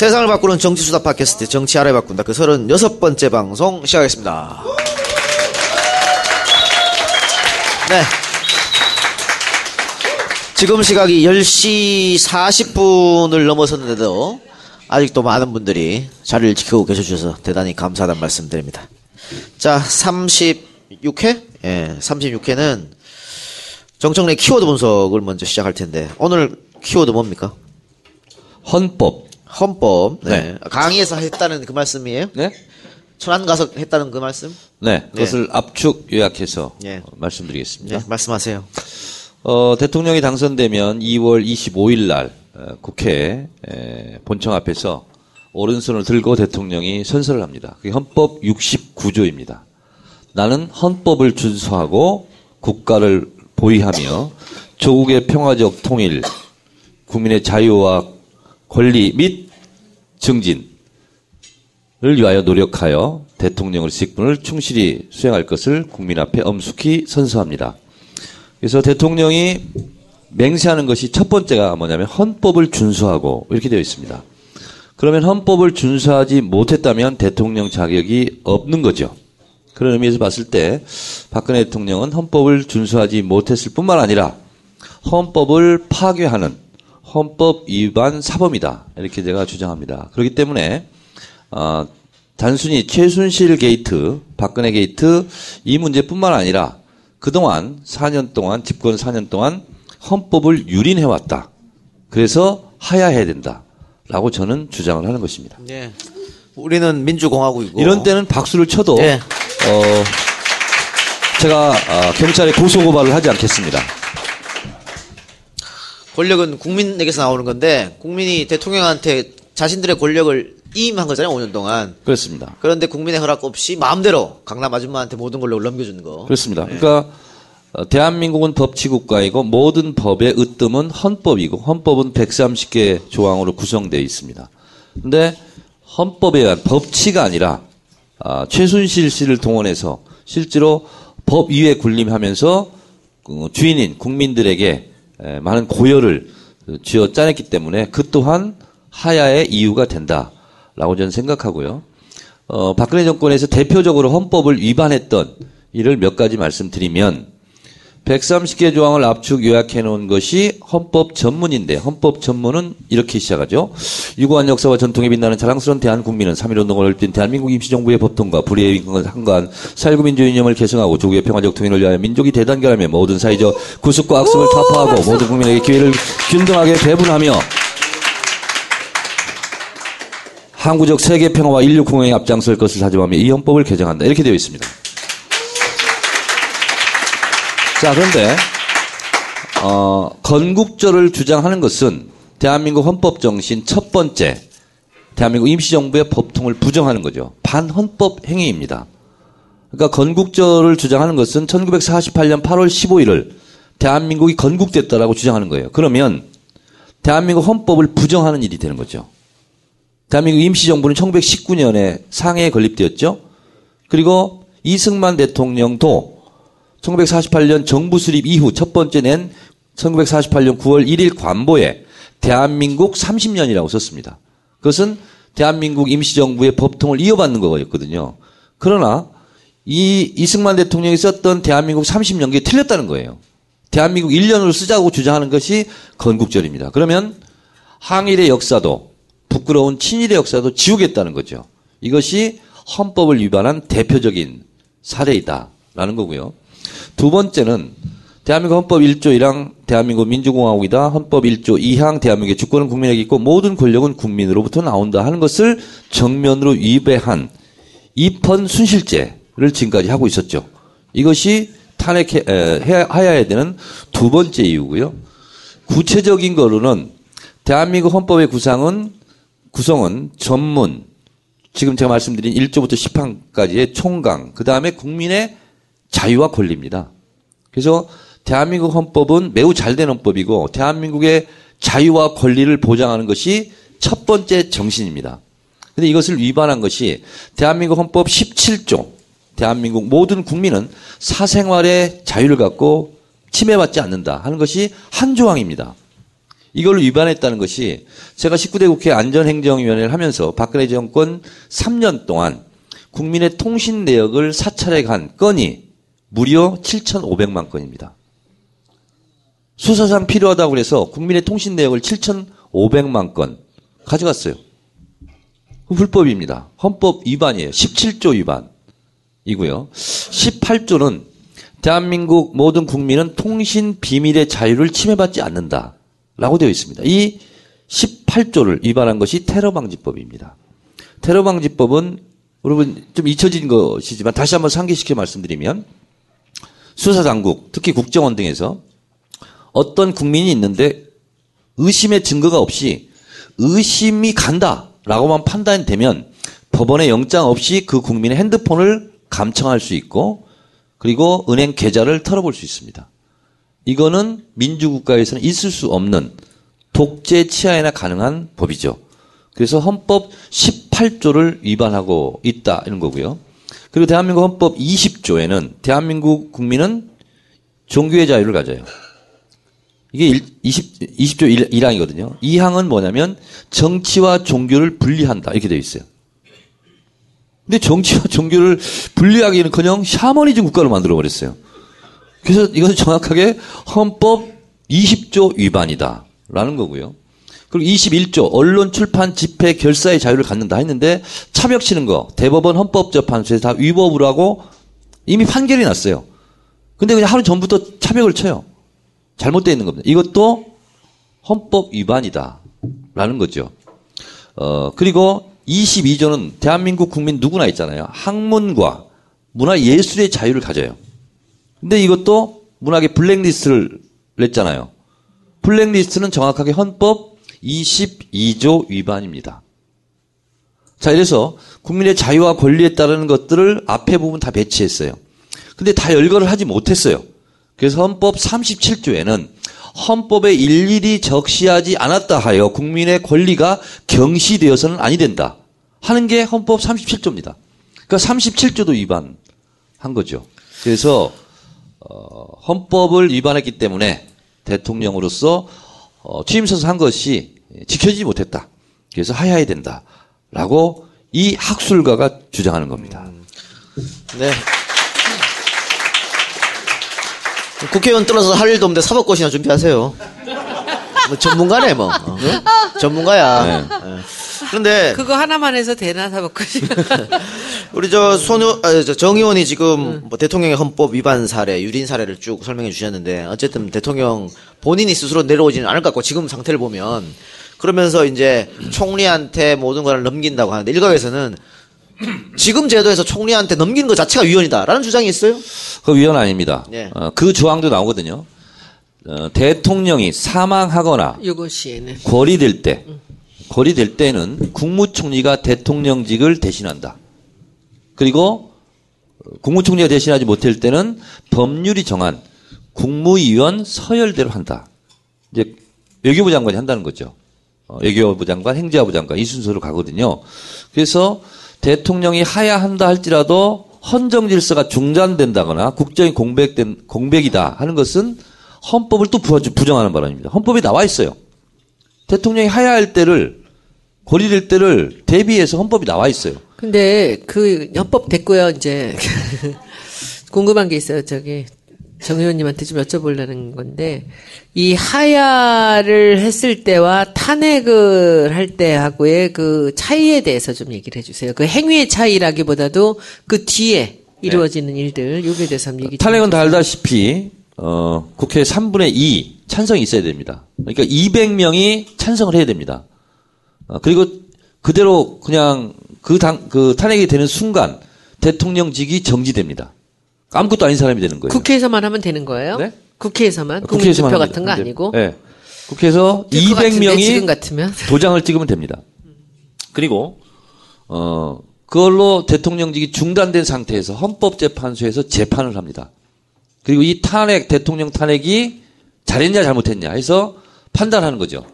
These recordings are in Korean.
세상을 바꾸는 정치수다 팟캐스트 정치 알아야 바꾼다 그 36번째 방송 시작하겠습니다. 네. 지금 시각이 10시 40분을 넘어섰는데도 아직도 많은 분들이 자리를 지키고 계셔주셔서 대단히 감사하다는 말씀 드립니다. 자, 36회? 예, 36회는 정청래 키워드 분석을 먼저 시작할 텐데, 오늘 키워드 뭡니까? 헌법. 헌법. 네. 강의에서 했다는 그 말씀이에요? 네? 천안 가서 했다는 그 말씀? 네. 그것을 압축 요약해서 예. 어, 말씀드리겠습니다. 네, 말씀하세요. 어, 대통령이 당선되면 2월 25일 날 어, 국회 에, 본청 앞에서 오른손을 들고 대통령이 선서를 합니다. 그게 헌법 69조입니다. 나는 헌법을 준수하고 국가를 보위하며 조국의 평화적 통일, 국민의 자유와 권리 및 증진을 위하여 노력하여 대통령의 직분을 충실히 수행할 것을 국민 앞에 엄숙히 선서합니다. 그래서 대통령이 맹세하는 것이 첫 번째가 뭐냐면 헌법을 준수하고 이렇게 되어 있습니다. 그러면 헌법을 준수하지 못했다면 대통령 자격이 없는 거죠. 그런 의미에서 봤을 때 박근혜 대통령은 헌법을 준수하지 못했을 뿐만 아니라 헌법을 파괴하는 헌법 위반 사범이다. 이렇게 제가 주장합니다. 그렇기 때문에 어, 단순히 최순실 게이트, 박근혜 게이트 이 문제뿐만 아니라 그동안 4년 동안 집권 4년 동안 헌법을 유린해 왔다. 그래서 하야해야 된다. 라고 저는 주장을 하는 것입니다. 네. 우리는 민주공화국이고. 이런 때는 박수를 쳐도 예. 어, 제가 어, 경찰에 고소 고발을 하지 않겠습니다. 권력은 국민에게서 나오는 건데, 국민이 대통령한테 자신들의 권력을 이임한 거잖아요, 5년 동안. 그렇습니다. 그런데 국민의 허락 없이 마음대로 강남 아줌마한테 모든 권력을 넘겨주는 거. 그렇습니다. 그러니까 어, 대한민국은 법치국가이고 모든 법의 으뜸은 헌법이고 헌법은 130개 조항으로 구성되어 있습니다. 근데 헌법에 의한 법치가 아니라 아, 최순실 씨를 동원해서 실제로 법 위에 군림하면서 그 주인인 국민들에게 에, 많은 고열을 쥐어 짜냈기 때문에 그 또한 하야의 이유가 된다라고 저는 생각하고요. 어, 박근혜 정권에서 대표적으로 헌법을 위반했던 일을 몇 가지 말씀드리면 130개 조항을 압축 요약해 놓은 것이 헌법 전문인데 헌법 전문은 이렇게 시작하죠. 유구한 역사와 전통에 빛나는 자랑스러운 대한국민은 3.1운동을 뛴 대한민국 임시정부의 법통과 불의에 한간 살구 민주의 이념을 계승하고 조국의 평화적 통일을 위하여 민족이 대단결하며 모든 사회적 구습과 악습을 타파하고 모든 국민에게 기회를 균등하게 배분하며 항구적 세계 평화와 인류 공영에 앞장설 것을 다짐하며 이 헌법을 개정한다. 이렇게 되어 있습니다. 자, 그런데, 어, 건국절을 주장하는 것은 대한민국 헌법 정신 첫 번째, 대한민국 임시정부의 법통을 부정하는 거죠. 반헌법 행위입니다. 그러니까 건국절을 주장하는 것은 1948년 8월 15일을 대한민국이 건국됐다라고 주장하는 거예요. 그러면 대한민국 헌법을 부정하는 일이 되는 거죠. 대한민국 임시정부는 1919년에 상해에 건립되었죠. 그리고 이승만 대통령도 1948년 정부 수립 이후 첫 번째 낸 1948년 9월 1일 관보에 대한민국 30년이라고 썼습니다. 그것은 대한민국 임시정부의 법통을 이어받는 거였거든요. 그러나 이 이승만 대통령이 썼던 대한민국 30년이 틀렸다는 거예요. 대한민국 1년으로 쓰자고 주장하는 것이 건국절입니다. 그러면 항일의 역사도 부끄러운 친일의 역사도 지우겠다는 거죠. 이것이 헌법을 위반한 대표적인 사례이다라는 거고요. 두 번째는 대한민국 헌법 1조 1항 대한민국 민주공화국이다. 헌법 1조 2항 대한민국의 주권은 국민에게 있고 모든 권력은 국민으로부터 나온다 하는 것을 정면으로 위배한 입헌 순실죄를 지금까지 하고 있었죠. 이것이 탄핵해야 되는 두 번째 이유고요. 구체적인 거로는 대한민국 헌법의 구상은 구성은 전문 지금 제가 말씀드린 1조부터 10항까지의 총강 그 다음에 국민의 자유와 권리입니다. 그래서 대한민국 헌법은 매우 잘된 헌법이고 대한민국의 자유와 권리를 보장하는 것이 첫 번째 정신입니다. 근데 이것을 위반한 것이 대한민국 헌법 17조 대한민국 모든 국민은 사생활의 자유를 갖고 침해받지 않는다 하는 것이 한 조항입니다. 이걸 위반했다는 것이 제가 19대 국회 안전행정위원회를 하면서 박근혜 정권 3년 동안 국민의 통신 내역을 사찰해 간 건이 무려 7,500만 건입니다. 수사상 필요하다고 그래서 국민의 통신 내역을 7,500만 건 가져갔어요. 불법입니다. 헌법 위반이에요. 17조 위반이고요. 18조는 대한민국 모든 국민은 통신 비밀의 자유를 침해받지 않는다. 라고 되어 있습니다. 이 18조를 위반한 것이 테러방지법입니다. 테러방지법은 여러분 좀 잊혀진 것이지만 다시 한번 상기시켜 말씀드리면 수사당국, 특히 국정원 등에서 어떤 국민이 있는데 의심의 증거가 없이 의심이 간다라고만 판단되면 법원의 영장 없이 그 국민의 핸드폰을 감청할 수 있고 그리고 은행 계좌를 털어볼 수 있습니다. 이거는 민주국가에서는 있을 수 없는 독재 치하에나 가능한 법이죠. 그래서 헌법 18조를 위반하고 있다 이런 거고요. 그리고 대한민국 헌법 20조에는 대한민국 국민은 종교의 자유를 가져요. 이게 20, 20조 1, 항이거든요. 이 항은 뭐냐면 정치와 종교를 분리한다 이렇게 되어 있어요. 근데 정치와 종교를 분리하기는 그냥 샤머니즘 국가로 만들어 버렸어요. 그래서 이것은 정확하게 헌법 20조 위반이다. 라는 거고요. 그리고 21조 언론 출판 집회 결사의 자유를 갖는다 했는데 차벽 치는 거 대법원 헌법재판소에서 다 위법으로 하고 이미 판결이 났어요. 근데 그냥 하루 전부터 차벽을 쳐요. 잘못되어 있는 겁니다. 이것도 헌법 위반이다. 라는 거죠. 어, 그리고 22조는 대한민국 국민 누구나 있잖아요. 학문과 문화 예술의 자유를 가져요. 근데 이것도 문학의 블랙리스트를 냈잖아요. 블랙리스트는 정확하게 헌법 22조 위반입니다. 자, 이래서 국민의 자유와 권리에 따르는 것들을 앞에 부분 다 배치했어요. 근데 다 열거를 하지 못했어요. 그래서 헌법 37조에는 헌법에 일일이 적시하지 않았다 하여 국민의 권리가 경시되어서는 아니 된다. 하는 게 헌법 37조입니다. 그러니까 37조도 위반한 거죠. 그래서 어, 헌법을 위반했기 때문에 대통령으로서 어, 취임서에서 한 것이 지켜지지 못했다. 그래서 하야해야 된다. 라고 이 학술가가 주장하는 겁니다. 네. 국회의원 떨어서 할 일도 없는데 사법고시나 준비하세요. 뭐 전문가네 뭐. 어? 전문가야. 네. 네. 그런데 그거 하나만 해서 되나 사법고시. 우리 저 손우 아, 저정 의원이 지금 뭐 대통령의 헌법 위반 사례, 유린 사례를 쭉 설명해 주셨는데 어쨌든 대통령 본인이 스스로 내려오지는 않을 것 같고 지금 상태를 보면 그러면서 이제 총리한테 모든 걸 넘긴다고 하는데 일각에서는 지금 제도에서 총리한테 넘기는 것 자체가 위헌이다라는 주장이 있어요. 그 위헌 아닙니다. 예. 어, 그 조항도 나오거든요. 어, 대통령이 사망하거나. 거리될 때, 거리될 때는 국무총리가 대통령직을 대신한다. 그리고 국무총리가 대신하지 못할 때는 법률이 정한 국무위원 서열대로 한다. 이제 외교부 장관이 한다는 거죠. 어, 외교부 장관, 행정부 장관 이 순서로 가거든요. 그래서 대통령이 하야한다 할지라도 헌정 질서가 중단된다거나 국정이 공백된 공백이다 하는 것은 헌법을 또 부정하는 바람입니다. 헌법에 나와 있어요. 대통령이 하야할 때를 거리될 때를 대비해서 헌법이 나와 있어요. 근데 그 헌법 됐고요. 이제 궁금한 게 있어요. 저기 정 의원님한테 좀 여쭤보려는 건데 이 하야를 했을 때와 탄핵을 할 때하고의 그 차이에 대해서 좀 얘기를 해주세요. 그 행위의 차이라기보다도 그 뒤에 이루어지는 일들 요기에 대해서 한번 얘기 좀 탄핵은 다 알다시피 어, 국회 3분의 2 찬성이 있어야 됩니다. 그러니까 200명이 찬성을 해야 됩니다. 어, 그리고 그대로 그냥 그 당, 그 탄핵이 되는 순간 대통령직이 정지됩니다. 아무것도 아닌 사람이 되는 거예요. 국회에서만 하면 되는 거예요? 네? 국회에서만? 국회에서만 국민투표. 같은 거 아니고? 네. 국회에서 될것 같은데, 지금 200명이 같으면 도장을 찍으면 됩니다. 그리고 어 그걸로 대통령직이 중단된 상태에서 헌법재판소에서 재판을 합니다. 그리고 이 탄핵 대통령 탄핵이 잘했냐 잘못했냐 해서 판단하는 거죠.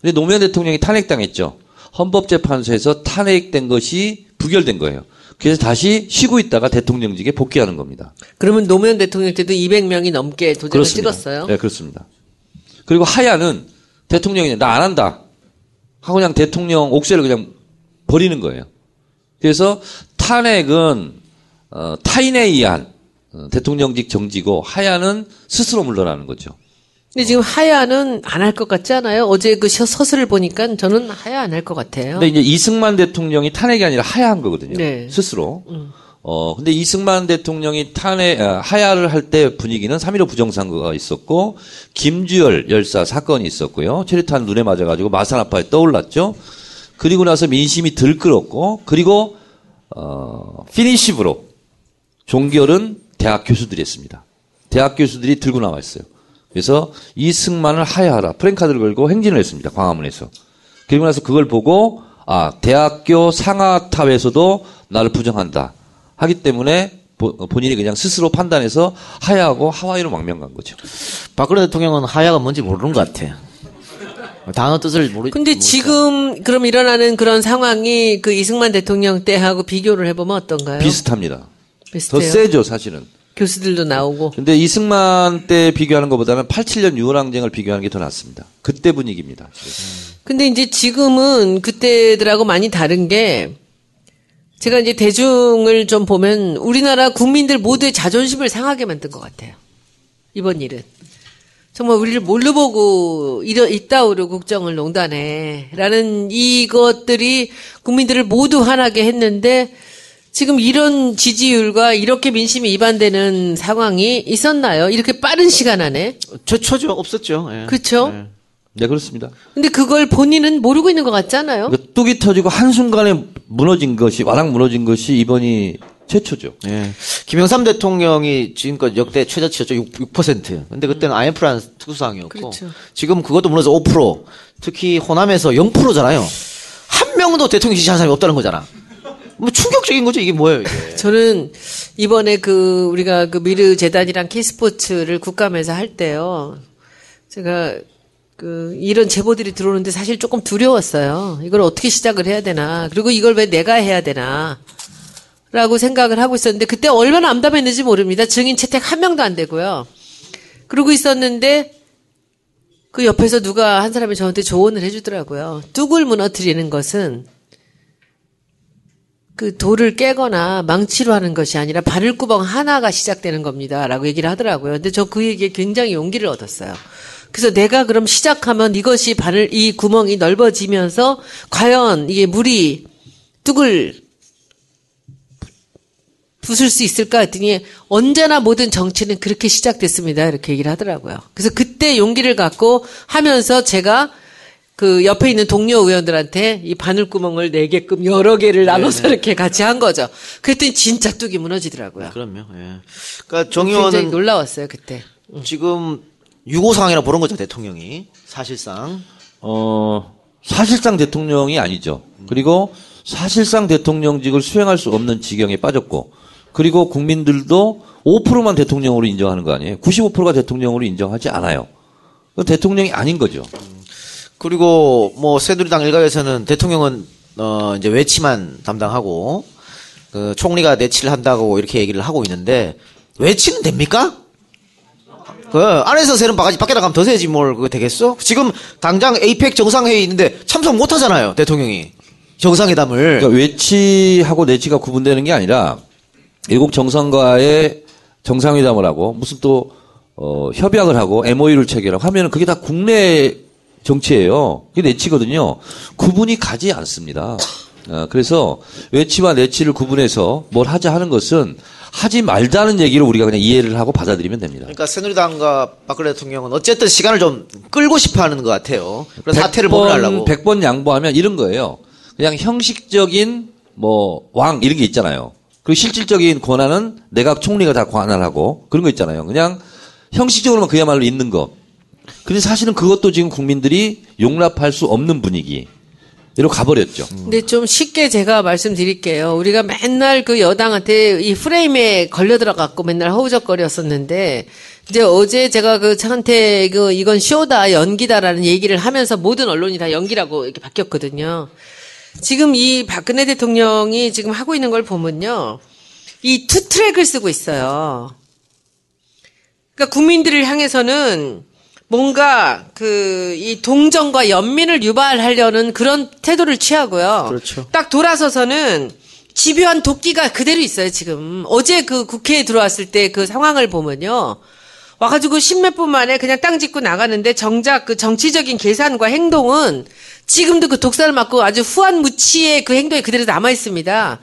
근데 노무현 대통령이 탄핵당했죠. 헌법재판소에서 탄핵된 것이 부결된 거예요. 그래서 다시 쉬고 있다가 대통령직에 복귀하는 겁니다. 그러면 노무현 대통령 때도 200명이 넘게 도장을 그렇습니다. 찍었어요. 네, 그렇습니다. 그리고 하야는 대통령이 나 안 한다. 하고 그냥 대통령 옥새를 그냥 버리는 거예요. 그래서 탄핵은 어, 타인에 의한 어, 대통령직 정지고 하야는 스스로 물러나는 거죠. 근데 지금 하야는 안 할 것 같지 않아요? 어제 그 셔- 서술을 보니까 저는 하야 안 할 것 같아요. 근데 이제 이승만 대통령이 탄핵이 아니라 하야한 거거든요. 네. 스스로. 어, 근데 이승만 대통령이 탄핵, 아, 하야를 할 때 분위기는 3.15 부정선거가 있었고, 김주열 열사 사건이 있었고요. 체류탄 눈에 맞아가지고 마산 아파에 떠올랐죠. 그리고 나서 민심이 들끓었고, 그리고, 어, 피니시브로 종결은 대학 교수들이 했습니다. 대학 교수들이 들고 나와 있어요. 그래서 이 승만을 하야하라. 프랭카드를 걸고 행진을 했습니다. 광화문에서. 그리고 나서 그걸 보고 아 대학교 상하탑에서도 나를 부정한다 하기 때문에 보- 본인이 그냥 스스로 판단해서 하야하고 하와이로 망명 간 거죠. 박근혜 대통령은 하야가 뭔지 모르는 것 같아. 단어 뜻을 모르. 근데 모르죠. 지금 그럼 일어나는 그런 상황이 그 이승만 대통령 때하고 비교를 해보면 어떤가요? 비슷합니다. 더 비슷해요. 세죠 사실은. 교수들도 나오고. 근데 이승만 때 비교하는 것보다는 87년 6월 항쟁을 비교하는 게 더 낫습니다. 그때 분위기입니다. 근데 이제 지금은 그때들하고 많이 다른 게 제가 이제 대중을 좀 보면 우리나라 국민들 모두의 자존심을 상하게 만든 것 같아요. 이번 일은. 정말 우리를 뭘로 보고 이러, 이따오르 국정을 농단해. 라는 이것들이 국민들을 모두 화나게 했는데 지금 이런 지지율과 이렇게 민심이 이반되는 상황이 있었나요? 이렇게 빠른 시간 안에. 최초죠. 없었죠. 예. 그렇죠? 예. 네 그렇습니다. 근데 그걸 본인은 모르고 있는 것 같잖아요. 그러니까 뚝이 터지고 한순간에 무너진 것이 와락 무너진 것이 이번이 최초죠. 예. 김영삼 대통령이 지금까지 역대 최저치였죠. 6, 6%. 근데 그때는 IMF라는 특수상이었고. 그렇죠. 지금 그것도 무너져 5%. 특히 호남에서 0%잖아요. 한 명도 대통령 지지한 사람이 없다는 거잖아. 뭐 충격적인 거죠. 이게 뭐예요, 이게. 저는 이번에 그 우리가 그 미르 재단이랑 K스포츠를 국감에서 할 때요. 제가 그 이런 제보들이 들어오는데 사실 조금 두려웠어요. 이걸 어떻게 시작을 해야 되나. 그리고 이걸 왜 내가 해야 되나. 라고 생각을 하고 있었는데 그때 얼마나 암담했는지 모릅니다. 증인 채택 한 명도 안 되고요. 그러고 있었는데 그 옆에서 누가 한 사람이 저한테 조언을 해주더라고요. 뚝을 무너뜨리는 것은 그 돌을 깨거나 망치로 하는 것이 아니라 바늘구멍 하나가 시작되는 겁니다. 라고 얘기를 하더라고요. 근데 저 그 얘기에 굉장히 용기를 얻었어요. 그래서 내가 그럼 시작하면 이것이 바늘, 이 구멍이 넓어지면서 과연 이게 물이 뚝을 부술 수 있을까 했더니 언제나 모든 정치는 그렇게 시작됐습니다. 이렇게 얘기를 하더라고요. 그래서 그때 용기를 갖고 하면서 제가 그 옆에 있는 동료 의원들한테 이 바늘구멍을 네 개끔 여러 개를 나눠서 이렇게 같이 한 거죠. 그랬더니 진짜 뚝이 무너지더라고요. 그럼요. 예. 그러니까 정 굉장히 의원은 놀라웠어요 그때. 지금 유고 상황이라 보는 거죠, 대통령이. 사실상. 어, 사실상 대통령이 아니죠. 그리고 사실상 대통령직을 수행할 수 없는 지경에 빠졌고, 그리고 국민들도 5%만 대통령으로 인정하는 거 아니에요? 95%가 대통령으로 인정하지 않아요. 그건 대통령이 아닌 거죠. 그리고 뭐 새누리당 일각에서는 대통령은 어 이제 외치만 담당하고 그 총리가 내치를 한다고 이렇게 얘기를 하고 있는데 외치는 됩니까? 그 안에서 새는 바가지 밖에 나가면 더 새지 뭘 그거 되겠어? 지금 당장 에이펙 정상회의 있는데 참석 못 하잖아요 대통령이 정상회담을 그러니까 외치하고 내치가 구분되는 게 아니라 일국 정상과의 정상회담을 하고 무슨 또 어, 협약을 하고 MOU를 체결하고 하면 은 그게 다 국내 정치예요. 그게 내치거든요. 구분이 가지 않습니다. 어, 그래서 외치와 내치를 구분해서 뭘 하자 하는 것은 하지 말자는 얘기를 우리가 그냥 이해를 하고 받아들이면 됩니다. 그러니까 새누리당과 박근혜 대통령은 어쨌든 시간을 좀 끌고 싶어 하는 것 같아요. 그래서 사태를 모면하려고. 100번 양보하면 이런 거예요. 그냥 형식적인 뭐 왕 이런 게 있잖아요. 그리고 실질적인 권한은 내각 총리가 다 관할하고 그런 거 있잖아요. 그냥 형식적으로만 그야말로 있는 거. 근데 사실은 그것도 지금 국민들이 용납할 수 없는 분위기로 가버렸죠. 근데 좀 쉽게 제가 말씀드릴게요. 우리가 맨날 그 여당한테 이 프레임에 걸려 들어갖고 맨날 허우적거렸었는데 이제 어제 제가 그 차한테 그 이건 쇼다 연기다라는 얘기를 하면서 모든 언론이 다 연기라고 이렇게 바뀌었거든요. 지금 이 박근혜 대통령이 지금 하고 있는 걸 보면요. 이 two track을 쓰고 있어요. 그러니까 국민들을 향해서는 뭔가 그 이 동정과 연민을 유발하려는 그런 태도를 취하고요. 그렇죠. 딱 돌아서서는 집요한 도끼가 그대로 있어요, 지금. 어제 그 국회에 들어왔을 때 그 상황을 보면요. 와가지고 십몇 분 만에 그냥 땅 짚고 나가는데 정작 그 정치적인 계산과 행동은 지금도 그 독사를 맞고 아주 후한 무치의 그 행동이 그대로 남아 있습니다.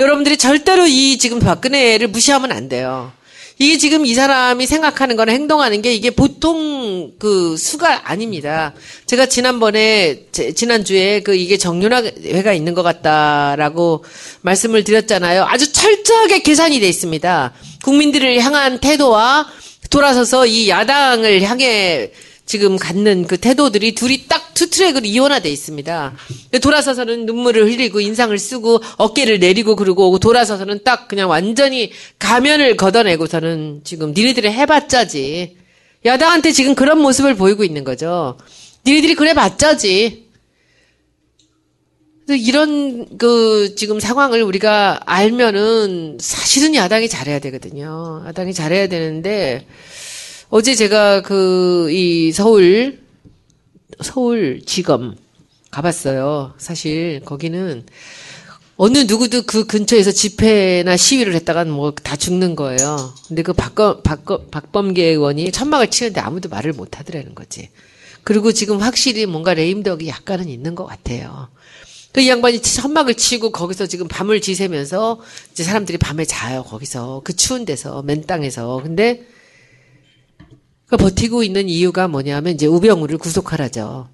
여러분들이 절대로 이 지금 박근혜를 무시하면 안 돼요. 이게 지금 이 사람이 생각하는 거나 행동하는 게 이게 보통 그 수가 아닙니다. 제가 지난번에, 제- 지난주에 그 이게 정윤회가 있는 것 같다라고 말씀을 드렸잖아요. 아주 철저하게 계산이 돼 있습니다. 국민들을 향한 태도와 돌아서서 이 야당을 향해 지금 갖는 그 태도들이 둘이 딱 two track으로 이원화돼 있습니다. 돌아서서는 눈물을 흘리고 인상을 쓰고 어깨를 내리고 그러고 돌아서서는 딱 그냥 완전히 가면을 걷어내고서는 지금 니네들이 해봤자지. 야당한테 지금 그런 모습을 보이고 있는 거죠. 니네들이 그래 봤자지. 이런 그 지금 상황을 우리가 알면은 사실은 야당이 잘해야 되거든요. 야당이 잘해야 되는데 어제 제가 그 이 서울 서울지검 가봤어요. 사실 거기는 어느 누구도 그 근처에서 집회나 시위를 했다간 뭐 다 죽는 거예요. 근데 그 박범, 박범, 박범계 의원이 천막을 치는데 아무도 말을 못 하더라는 거지. 그리고 지금 확실히 뭔가 레임덕이 약간은 있는 것 같아요. 그이 양반이 천막을 치고 거기서 지금 밤을 지새면서 이제 사람들이 밤에 자요, 거기서. 그 추운 데서, 맨 땅에서. 근데 그 버티고 있는 이유가 뭐냐면 이제 우병우를 구속하라죠.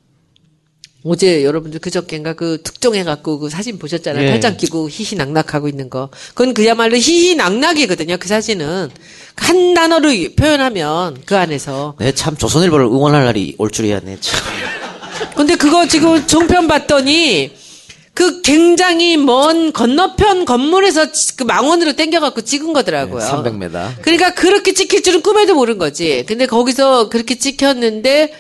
어제 여러분들 그저께인가 그 특종해갖고 그 사진 보셨잖아요. 예. 팔짱 끼고 히히낙낙하고 있는 거. 그건 그야말로 히히낙낙이거든요. 그 사진은. 한 단어로 표현하면 그 안에서. 네, 참 조선일보를 응원할 날이 올 줄이야, 네, 참. 근데 그거 지금 종편 봤더니 그 굉장히 먼 건너편 건물에서 그 망원으로 땡겨갖고 찍은 거더라고요. 300m. 그러니까 그렇게 찍힐 줄은 꿈에도 모른 거지. 근데 거기서 그렇게 찍혔는데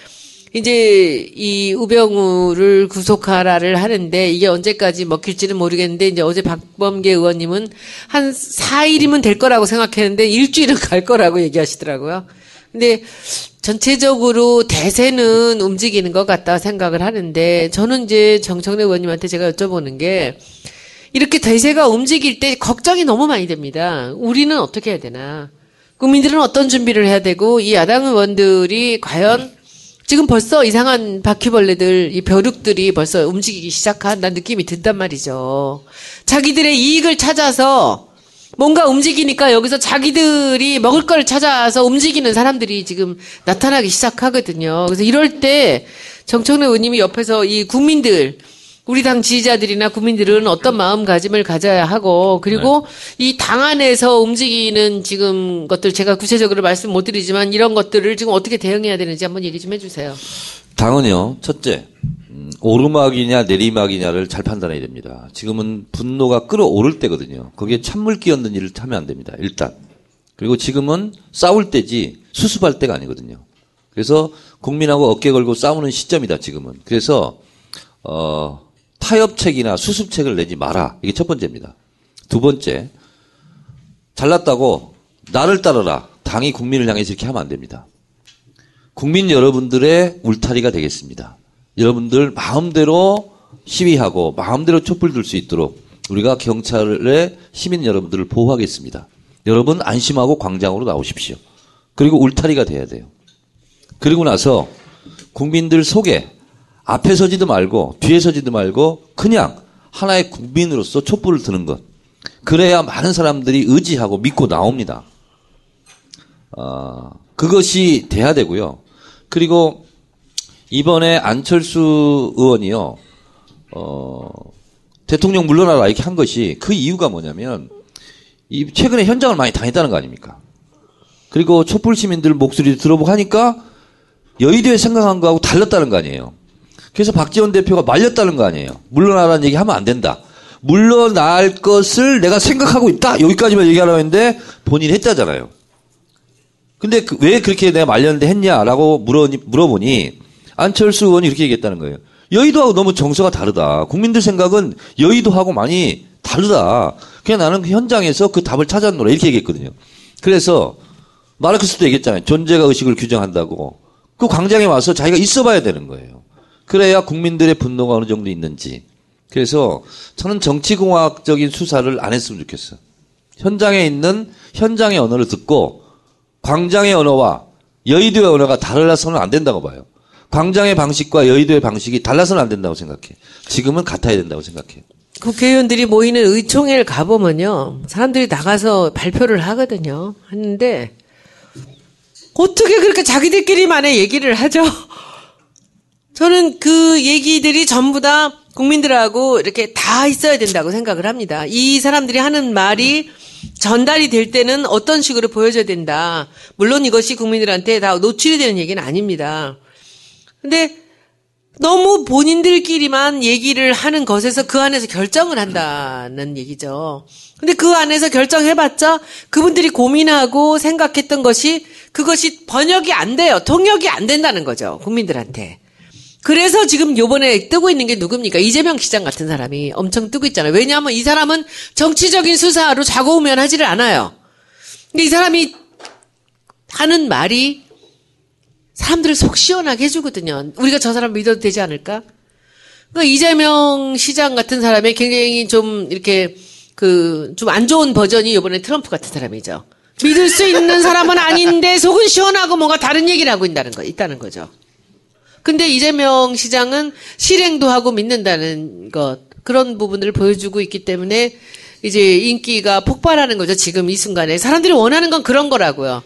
이제 이 우병우를 구속하라를 하는데 이게 언제까지 먹힐지는 모르겠는데 이제 어제 박범계 의원님은 한 4일이면 될 거라고 생각했는데 일주일은 갈 거라고 얘기하시더라고요. 근데 전체적으로 대세는 움직이는 것 같다 생각을 하는데 저는 이제 정청래 의원님한테 제가 여쭤보는 게 이렇게 대세가 움직일 때 걱정이 너무 많이 됩니다. 우리는 어떻게 해야 되나? 국민들은 어떤 준비를 해야 되고 이 야당 의원들이 과연 지금 벌써 이상한 바퀴벌레들, 이 벼룩들이 벌써 움직이기 시작한다는 느낌이 든단 말이죠. 자기들의 이익을 찾아서 뭔가 움직이니까 여기서 자기들이 먹을 걸 찾아서 움직이는 사람들이 지금 나타나기 시작하거든요. 그래서 이럴 때 정청래 의원님이 옆에서 이 국민들, 우리 당 지지자들이나 국민들은 어떤 마음가짐을 가져야 하고 그리고 이당 안에서 움직이는 지금 것들 제가 구체적으로 말씀 못 드리지만 이런 것들을 지금 어떻게 대응해야 되는지 한번 얘기 좀 해주세요. 당은요, 첫째, 음, 오르막이냐 내리막이냐를 잘 판단해야 됩니다. 지금은 분노가 끌어오를 때거든요. 거기에 찬물 끼얹는 일을 하면 안 됩니다. 일단. 그리고 지금은 싸울 때지 수습할 때가 아니거든요. 그래서 국민하고 어깨 걸고 싸우는 시점이다, 지금은. 그래서, 어, 타협책이나 수습책을 내지 마라. 이게 첫 번째입니다. 두 번째, 잘났다고 나를 따르라. 당이 국민을 향해서 이렇게 하면 안 됩니다. 국민 여러분들의 울타리가 되겠습니다. 여러분들 마음대로 시위하고 마음대로 촛불 들 수 있도록 우리가 경찰의 시민 여러분들을 보호하겠습니다. 여러분 안심하고 광장으로 나오십시오. 그리고 울타리가 돼야 돼요. 그리고 나서 국민들 속에 앞에 서지도 말고 뒤에 서지도 말고 그냥 하나의 국민으로서 촛불을 드는 것. 그래야 많은 사람들이 의지하고 믿고 나옵니다. 어, 그것이 돼야 되고요. 그리고 이번에 안철수 의원이요, 어, 대통령 물러나라 이렇게 한 것이 그 이유가 뭐냐면, 이 최근에 현장을 많이 다녔다는 거 아닙니까? 그리고 촛불 시민들 목소리를 들어보고 하니까 여의도에 생각한 거하고 달랐다는 거 아니에요. 그래서 박지원 대표가 말렸다는 거 아니에요. 물러나라는 얘기 하면 안 된다. 물러날 것을 내가 생각하고 있다. 여기까지만 얘기하려고 했는데 본인이 했다잖아요. 근데 그- 왜 그렇게 내가 말렸는데 했냐라고 물어, 물어보니 안철수 의원이 이렇게 얘기했다는 거예요. 여의도하고 너무 정서가 다르다. 국민들 생각은 여의도하고 많이 다르다. 그냥 나는 그 현장에서 그 답을 찾았노라. 이렇게 얘기했거든요. 그래서 마르크스도 얘기했잖아요. 존재가 의식을 규정한다고. 그 광장에 와서 자기가 있어 봐야 되는 거예요. 그래야 국민들의 분노가 어느 정도 있는지. 그래서 저는 정치공학적인 수사를 안 했으면 좋겠어요. 현장에 있는 현장의 언어를 듣고 광장의 언어와 여의도의 언어가 달라서는 안 된다고 봐요. 광장의 방식과 여의도의 방식이 달라서는 안 된다고 생각해. 지금은 같아야 된다고 생각해요. 국회의원들이 모이는 의총회를 가보면요. 사람들이 나가서 발표를 하거든요. 하는데, 어떻게 그렇게 자기들끼리만의 얘기를 하죠? 저는 그 얘기들이 전부 다 국민들하고 이렇게 다 있어야 된다고 생각을 합니다. 이 사람들이 하는 말이 전달이 될 때는 어떤 식으로 보여져야 된다. 물론 이것이 국민들한테 다 노출이 되는 얘기는 아닙니다. 근데 너무 본인들끼리만 얘기를 하는 것에서 그 안에서 결정을 한다는 얘기죠. 근데 그 안에서 결정해봤자 그분들이 고민하고 생각했던 것이 그것이 번역이 안 돼요. 통역이 안 된다는 거죠. 국민들한테. 그래서 지금 요번에 뜨고 있는 게 누굽니까? 이재명 시장 같은 사람이 엄청 뜨고 있잖아요. 왜냐하면 이 사람은 정치적인 수사로 좌고우면 하지를 않아요. 근데 이 사람이 하는 말이 사람들을 속 시원하게 해주거든요. 우리가 저 사람 믿어도 되지 않을까? 그러니까 이재명 시장 같은 사람의 굉장히 좀 이렇게 그 좀 안 좋은 버전이 이번에 트럼프 같은 사람이죠. 믿을 수 있는 사람은 아닌데 속은 시원하고 뭔가 다른 얘기를 하고 있다는 거 있다는 거죠. 근데 이재명 시장은 실행도 하고 믿는다는 것 그런 부분들을 보여주고 있기 때문에 이제 인기가 폭발하는 거죠. 지금 이 순간에 사람들이 원하는 건 그런 거라고요.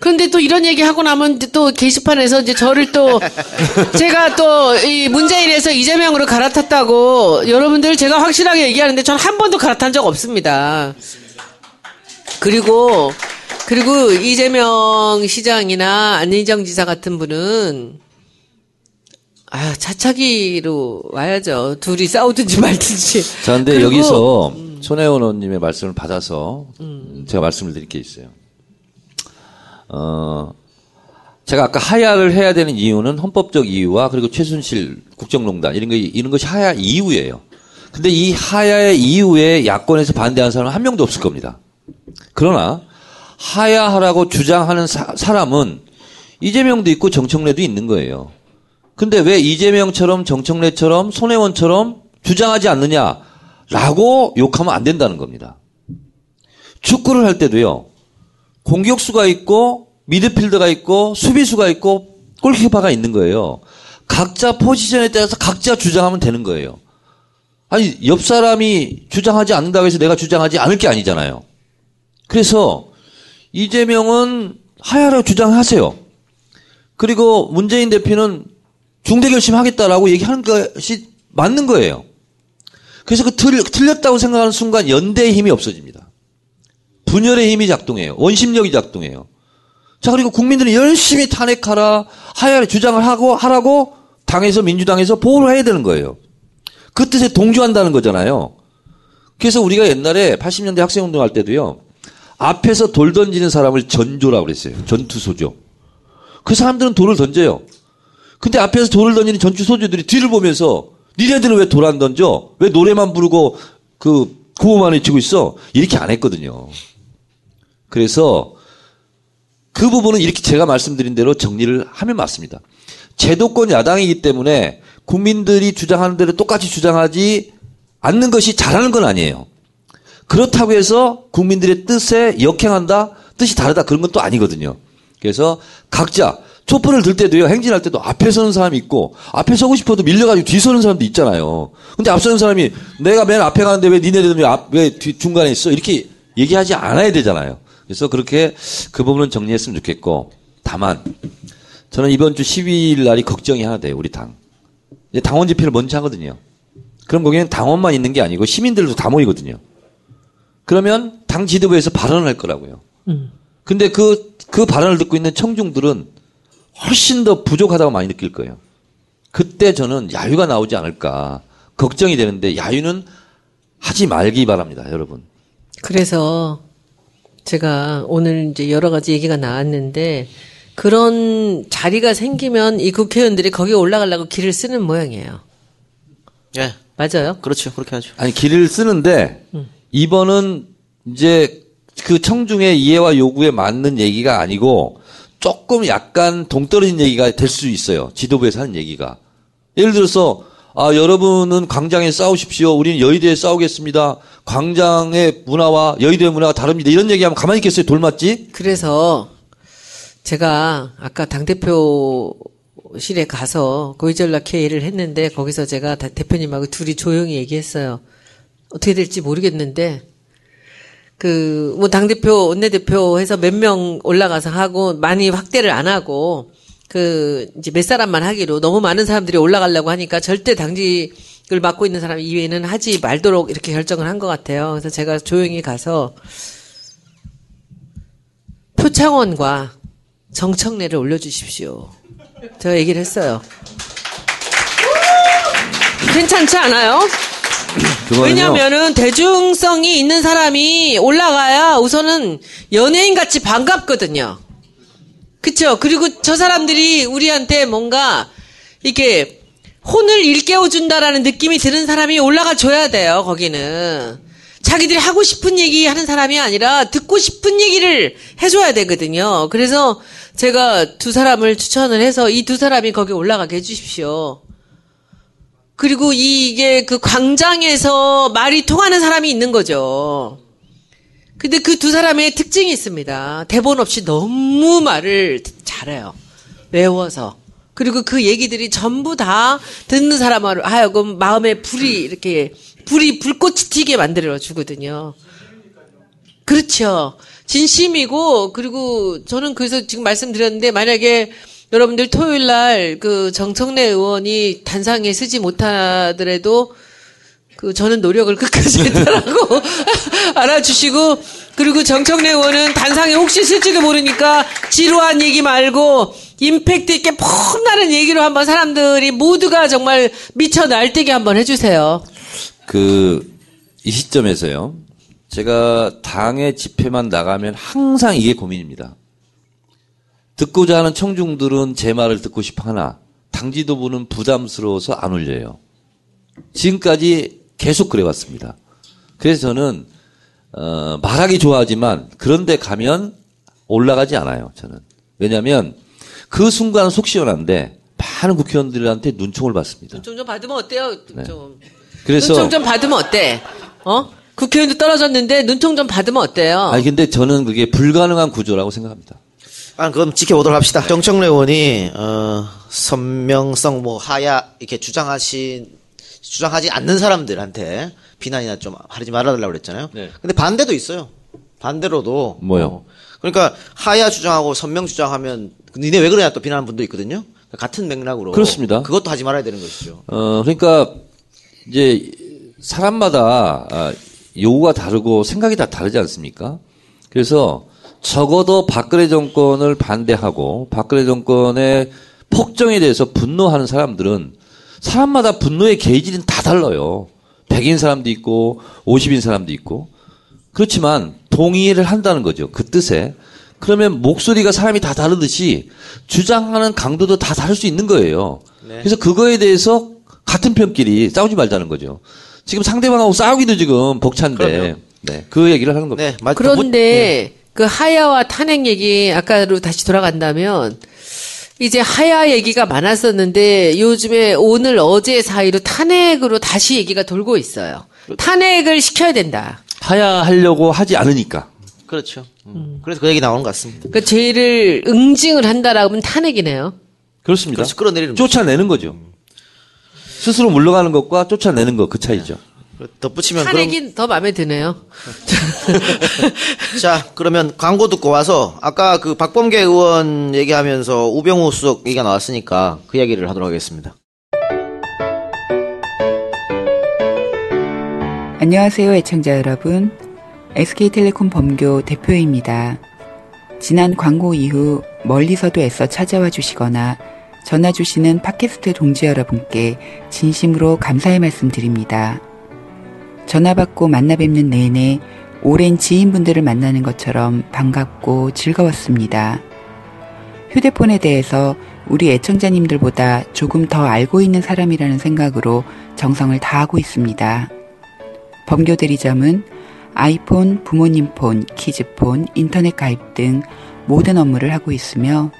그런데 또 이런 얘기 하고 나면 또 게시판에서 이제 저를 또 제가 또 이 문재인에서 이재명으로 갈아탔다고 여러분들 제가 확실하게 얘기하는데 전 한 번도 갈아탄 적 없습니다. 그리고 그리고 이재명 시장이나 안희정 지사 같은 분은 아 차차기로 와야죠. 둘이 싸우든지 말든지. 자, 근데 그리고 여기서 손혜원 의원님의 말씀을 받아서 제가 말씀을 드릴 게 있어요. 어, 제가 아까 하야를 해야 되는 이유는 헌법적 이유와 그리고 최순실 국정농단 이런 거 이런 것이 하야 이유예요. 근데 이 하야의 이유에 야권에서 반대하는 사람은 한 명도 없을 겁니다. 그러나 하야하라고 주장하는 사, 사람은 이재명도 있고 정청래도 있는 거예요. 근데 왜 이재명처럼 정청래처럼 손혜원처럼 주장하지 않느냐라고 욕하면 안 된다는 겁니다. 축구를 할 때도요. 공격수가 있고 미드필더가 있고 수비수가 있고 골키퍼가 있는 거예요. 각자 포지션에 따라서 각자 주장하면 되는 거예요. 아니 옆 사람이 주장하지 않는다고 해서 내가 주장하지 않을 게 아니잖아요. 그래서 이재명은 하야라고 주장하세요. 그리고 문재인 대표는 중대 결심하겠다라고 얘기하는 것이 맞는 거예요. 그래서 그 틀, 틀렸다고 생각하는 순간 연대의 힘이 없어집니다. 분열의 힘이 작동해요. 원심력이 작동해요. 자, 그리고 국민들은 열심히 탄핵하라, 하야를 주장을 하고, 하라고 당에서, 민주당에서 보호를 해야 되는 거예요. 그 뜻에 동조한다는 거잖아요. 그래서 우리가 옛날에 80년대 학생운동 할 때도요, 앞에서 돌 던지는 사람을 전조라고 그랬어요. 전투소조. 그 사람들은 돌을 던져요. 근데 앞에서 돌을 던지는 전투소조들이 뒤를 보면서 니네들은 왜 돌 안 던져? 왜 노래만 부르고 그 구호만 외치고 있어? 이렇게 안 했거든요. 그래서 그 부분은 이렇게 제가 말씀드린 대로 정리를 하면 맞습니다. 제도권 야당이기 때문에 국민들이 주장하는 대로 똑같이 주장하지 않는 것이 잘하는 건 아니에요. 그렇다고 해서 국민들의 뜻에 역행한다? 뜻이 다르다? 그런 건 또 아니거든요. 그래서 각자 촛불을 들 때도요, 행진할 때도 앞에 서는 사람이 있고, 앞에 서고 싶어도 밀려가지고 뒤 서는 사람도 있잖아요. 근데 앞서는 사람이 내가 맨 앞에 가는데 왜 니네들은 왜, 앞, 왜 뒤, 중간에 있어? 이렇게 얘기하지 않아야 되잖아요. 그래서 그렇게 그 부분은 정리했으면 좋겠고, 다만, 저는 이번 주 12일 날이 걱정이 하나 돼요, 우리 당. 당원 집회를 먼저 하거든요. 그럼 거기는 당원만 있는 게 아니고 시민들도 다 모이거든요. 그러면 당 지도부에서 발언을 할 거라고요. 근데 그, 그 발언을 듣고 있는 청중들은 훨씬 더 부족하다고 많이 느낄 거예요. 그때 저는 야유가 나오지 않을까 걱정이 되는데 야유는 하지 말기 바랍니다, 여러분. 그래서 제가 오늘 이제 여러 가지 얘기가 나왔는데 그런 자리가 생기면 이 국회의원들이 거기에 올라가려고 길을 쓰는 모양이에요. 예. 맞아요? 그렇죠. 그렇게 하죠. 아니 길을 쓰는데 이번은 이제 그 청중의 이해와 요구에 맞는 얘기가 아니고 조금 약간 동떨어진 얘기가 될 수 있어요. 지도부에서 하는 얘기가. 예를 들어서 아, 여러분은 광장에 싸우십시오. 우리는 여의도에 싸우겠습니다. 광장의 문화와 여의도의 문화가 다릅니다. 이런 얘기하면 가만히 있겠어요? 돌맞지? 그래서 제가 아까 당대표실에 가서 고위전략 회의를 했는데 거기서 제가 다- 대표님하고 둘이 조용히 얘기했어요. 어떻게 될지 모르겠는데 그 뭐 당대표 원내대표 해서 몇 명 올라가서 하고 많이 확대를 안 하고 그 이제 몇 사람만 하기로 너무 많은 사람들이 올라가려고 하니까 절대 당직을 맡고 있는 사람 이외에는 하지 말도록 이렇게 결정을 한 것 같아요. 그래서 제가 조용히 가서 표창원과 정청래를 올려주십시오. 제가 얘기를 했어요. 괜찮지 않아요? 왜냐면은 대중성이 있는 사람이 올라가야 우선은 연예인 같이 반갑거든요. 그쵸? 그리고 저 사람들이 우리한테 뭔가 이렇게 혼을 일깨워 준다라는 느낌이 드는 사람이 올라가 줘야 돼요, 거기는. 자기들이 하고 싶은 얘기 하는 사람이 아니라 듣고 싶은 얘기를 해줘야 되거든요. 그래서 제가 두 사람을 추천을 해서 이 두 사람이 거기 올라가게 해주십시오. 그리고 이게 그 광장에서 말이 통하는 사람이 있는 거죠. 근데 그 두 사람의 특징이 있습니다. 대본 없이 너무 말을 잘해요. 외워서. 그리고 그 얘기들이 전부 다 듣는 사람을 하여금 마음에 불이 이렇게 불이 불꽃이 튀게 만들어 주거든요. 그렇죠. 진심이고 그리고 저는 그래서 지금 말씀드렸는데 만약에 여러분들 토요일 날 그 정청래 의원이 단상에 쓰지 못하더라도 그 저는 노력을 끝까지 했다라고 알아주시고 그리고 정청래 의원은 단상에 혹시 쓸지도 모르니까 지루한 얘기 말고 임팩트 있게 폼나는 얘기로 한번 사람들이 모두가 정말 미쳐 날뛰게 한번 해주세요. 그, 이 시점에서요. 제가 당의 집회만 나가면 항상 이게 고민입니다. 듣고자 하는 청중들은 제 말을 듣고 싶어 하나, 당 지도부는 부담스러워서 안 올려요. 지금까지 계속 그래왔습니다. 그래서 저는, 어, 말하기 좋아하지만, 그런데 가면 올라가지 않아요, 저는. 왜냐면, 그 순간은 속 시원한데, 많은 국회의원들한테 눈총을 받습니다. 좀좀 받으면 어때요? 좀. 그래서. 눈총 좀 받으면 어때? 어? 국회의원도 떨어졌는데 눈총 좀 받으면 어때요? 아니 근데 저는 그게 불가능한 구조라고 생각합니다. 아, 그럼 지켜보도록 합시다. 정청래 의원이 어, 선명성 뭐 하야 이렇게 주장하신 주장하지 않는 사람들한테 비난이나 좀 하지 말아달라고 그랬잖아요. 네. 근데 반대도 있어요. 반대로도 뭐요? 어, 그러니까 하야 주장하고 선명 주장하면 니네 왜 그러냐 또 비난하는 분도 있거든요. 같은 맥락으로 그렇습니다. 그것도 하지 말아야 되는 것이죠. 어 그러니까 이제 사람마다 아, 요구가 다르고 생각이 다 다르지 않습니까? 그래서 적어도 박근혜 정권을 반대하고 박근혜 정권의 폭정에 대해서 분노하는 사람들은 사람마다 분노의 게이지는 다 달라요. 100인 사람도 있고 50인 사람도 있고 그렇지만 동의를 한다는 거죠. 그 뜻에. 그러면 목소리가 사람이 다 다르듯이 주장하는 강도도 다 다를 수 있는 거예요. 그래서 그거에 대해서 같은 편끼리 싸우지 말자는 거죠. 지금 상대방하고 싸우기도 지금 벅찬데. 네, 그 얘기를 하는 겁니다. 네, 맞- 그런데 그 하야와 탄핵 얘기 아까로 다시 돌아간다면 이제 하야 얘기가 많았었는데 요즘에 오늘 어제 사이로 탄핵으로 다시 얘기가 돌고 있어요. 탄핵을 시켜야 된다. 하야 하려고 하지 않으니까. 그렇죠. 음. 그래서 그 얘기 나오는 것 같습니다. 그 죄를 응징을 한다라고 하면 탄핵이네요. 그렇습니다. 그렇죠. 끌어내리는 거죠. 쫓아내는 거죠. 스스로 물러가는 것과 쫓아내는 것 그 차이죠. 덧붙이면 그럼 탄핵이 더 마음에 드네요. 자, 그러면 광고 듣고 와서 아까 그 박범계 의원 얘기하면서 우병우 수석 얘기가 나왔으니까 그 얘기를 하도록 하겠습니다. 안녕하세요, 애청자 여러분. SK텔레콤 범교 대표입니다. 지난 광고 이후 멀리서도 애써 찾아와 주시거나 전화 주시는 팟캐스트 동지 여러분께 진심으로 감사의 말씀 드립니다. 전화 받고 만나 뵙는 내내 오랜 지인분들을 만나는 것처럼 반갑고 즐거웠습니다. 휴대폰에 대해서 우리 애청자님들보다 조금 더 알고 있는 사람이라는 생각으로 정성을 다하고 있습니다. 범교 대리점은 아이폰, 부모님 폰, 키즈폰, 인터넷 가입 등 모든 업무를 하고 있으며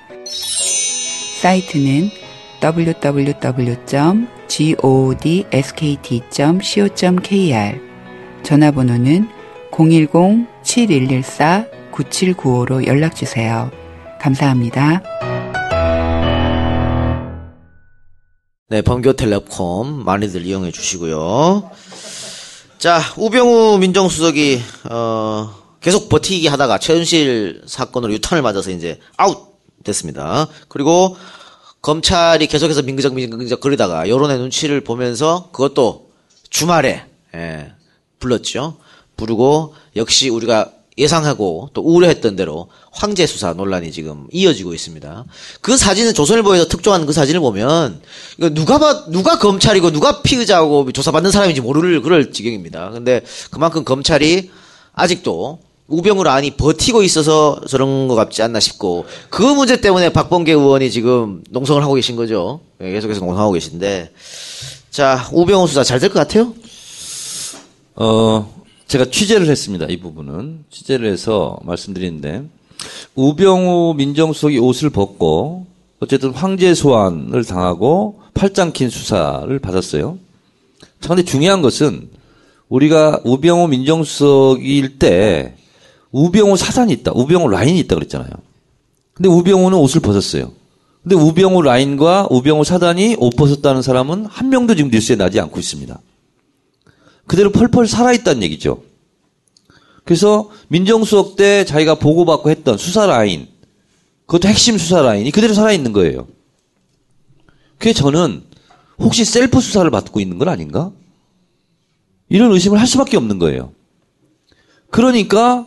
사이트는 www.godskt.co.kr 전화번호는 010-7114-9795로 연락주세요. 감사합니다. 네, 범교텔레콤 많이들 이용해 주시고요. 자, 우병우 민정수석이 어, 계속 버티기 하다가 최은실 사건으로 유탄을 맞아서 이제 아웃 됐습니다. 그리고 검찰이 계속해서 민그적 민그적 거리다가 여론의 눈치를 보면서 그것도 주말에 예, 불렀죠. 부르고 역시 우리가 예상하고 또 우려했던 대로 황제 수사 논란이 지금 이어지고 있습니다. 그 사진은 조선일보에서 특종한 그 사진을 보면 누가 봐 누가 검찰이고 누가 피의자고 조사받는 사람인지 모를 그럴 지경입니다. 근데 그만큼 검찰이 아직도 우병우를 안이 버티고 있어서 저런 것 같지 않나 싶고 그 문제 때문에 박범계 의원이 지금 농성을 하고 계신 거죠. 예, 계속해서 농성하고 계신데 자 우병우 수사 잘 될 것 같아요? 어, 제가 취재를 했습니다. 이 부분은. 취재를 해서 말씀드리는데, 우병우 민정수석이 옷을 벗고, 어쨌든 황제 소환을 당하고, 팔짱 낀 수사를 받았어요. 자, 근데 중요한 것은, 우리가 우병우 민정수석일 때, 우병우 사단이 있다, 우병우 라인이 있다 그랬잖아요. 근데 우병우는 옷을 벗었어요. 근데 우병우 라인과 우병우 사단이 옷 벗었다는 사람은 한 명도 지금 뉴스에 나지 않고 있습니다. 그대로 펄펄 살아있다는 얘기죠. 그래서 민정수석 때 자기가 보고받고 했던 수사 라인, 그것도 핵심 수사 라인이 그대로 살아있는 거예요. 그게 저는 혹시 셀프 수사를 받고 있는 건 아닌가? 이런 의심을 할 수밖에 없는 거예요. 그러니까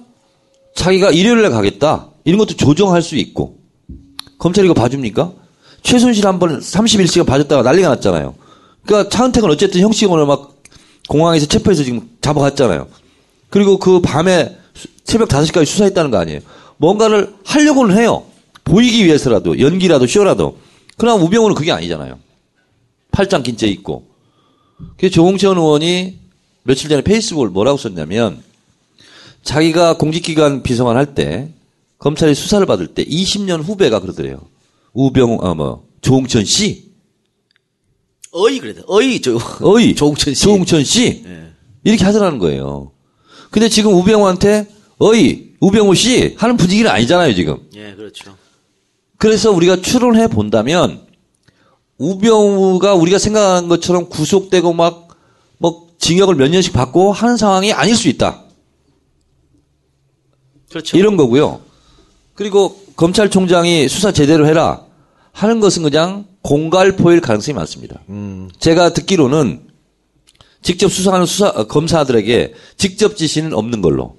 자기가 일요일에 가겠다. 이런 것도 조정할 수 있고. 검찰이 이거 봐줍니까? 최순실 한 번 31시간 봐줬다가 난리가 났잖아요. 그러니까 차은택은 어쨌든 형식으로 막 공항에서 체포해서 지금 잡아갔잖아요. 그리고 그 밤에 새벽 5시까지 수사했다는 거 아니에요. 뭔가를 하려고는 해요. 보이기 위해서라도, 연기라도, 쇼라도. 그러나 우병우는 그게 아니잖아요. 팔짱 낀채 있고. 그래서 조홍천 의원이 며칠 전에 페이스북을 뭐라고 썼냐면, 자기가 공직기관 비서관 할 때, 검찰이 수사를 받을 때 20년 후배가 그러더래요. 우병우, 아, 뭐, 조홍천 씨? 어이 그래도 어이 저 어이. 조홍천 씨. 조홍천 씨? 예. 이렇게 하더라는 거예요. 근데 지금 우병우한테 어이, 우병우 씨 하는 분위기는 아니잖아요, 지금. 예, 그렇죠. 그래서 우리가 추론해 본다면 우병우가 우리가 생각하는 것처럼 구속되고 막 뭐 징역을 몇 년씩 받고 하는 상황이 아닐 수 있다. 그렇죠. 이런 거고요. 그리고 검찰총장이 수사 제대로 해라 하는 것은 그냥 공갈포일 가능성이 많습니다. 제가 듣기로는 직접 수사하는 수사 어, 검사들에게 직접 지시는 없는 걸로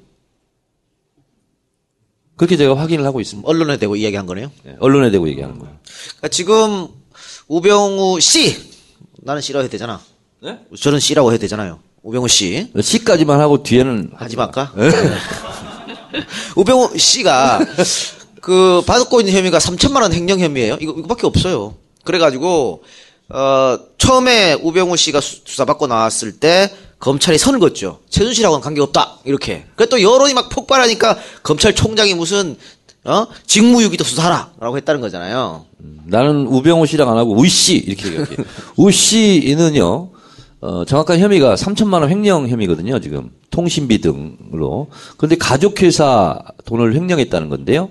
그렇게 제가 확인을 하고 있습니다. 언론에 대고 이야기한 거네요. 예, 언론에 대고 얘기하는 거예요. 그러니까 지금 우병우 씨 나는 씨라고 해야 되잖아. 네? 저는 씨라고 해야 되잖아요. 우병우 씨 시까지만 하고 뒤에는 하지 말까? 네. 우병우 씨가 그 받고 있는 혐의가 3천만 원 횡령 혐의예요. 이거 이거밖에 없어요. 그래가지고 어 처음에 우병우 씨가 수- 수사받고 나왔을 때 검찰이 선을 걷죠. 최순실하고는 관계 없다 이렇게. 그또 여론이 막 폭발하니까 검찰총장이 무슨 어 직무유기도 수사하라라고 했다는 거잖아요. 나는 우병우 씨랑 안 하고 우씨 이렇게 얘기할게요. 우씨는요. 어, 정확한 혐의가 3천만 원 횡령 혐의거든요. 지금 통신비 등으로. 그런데 가족회사 돈을 횡령했다는 건데요.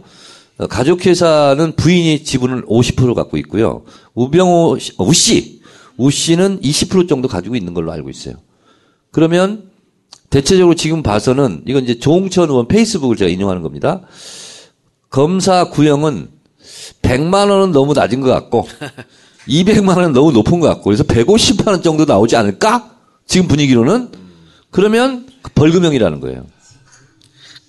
어, 가족회사는 부인이 지분을 50% 갖고 있고요. 우병우 씨, 어, 우씨 우씨는 20% 정도 가지고 있는 걸로 알고 있어요. 그러면 대체적으로 지금 봐서는 이건 이제 조홍천 의원 페이스북을 제가 인용하는 겁니다. 검사 구형은 100만 원은 너무 낮은 것 같고 200만 원은 너무 높은 것 같고 그래서 150만 원 정도 나오지 않을까? 지금 분위기로는 그러면 벌금형이라는 거예요.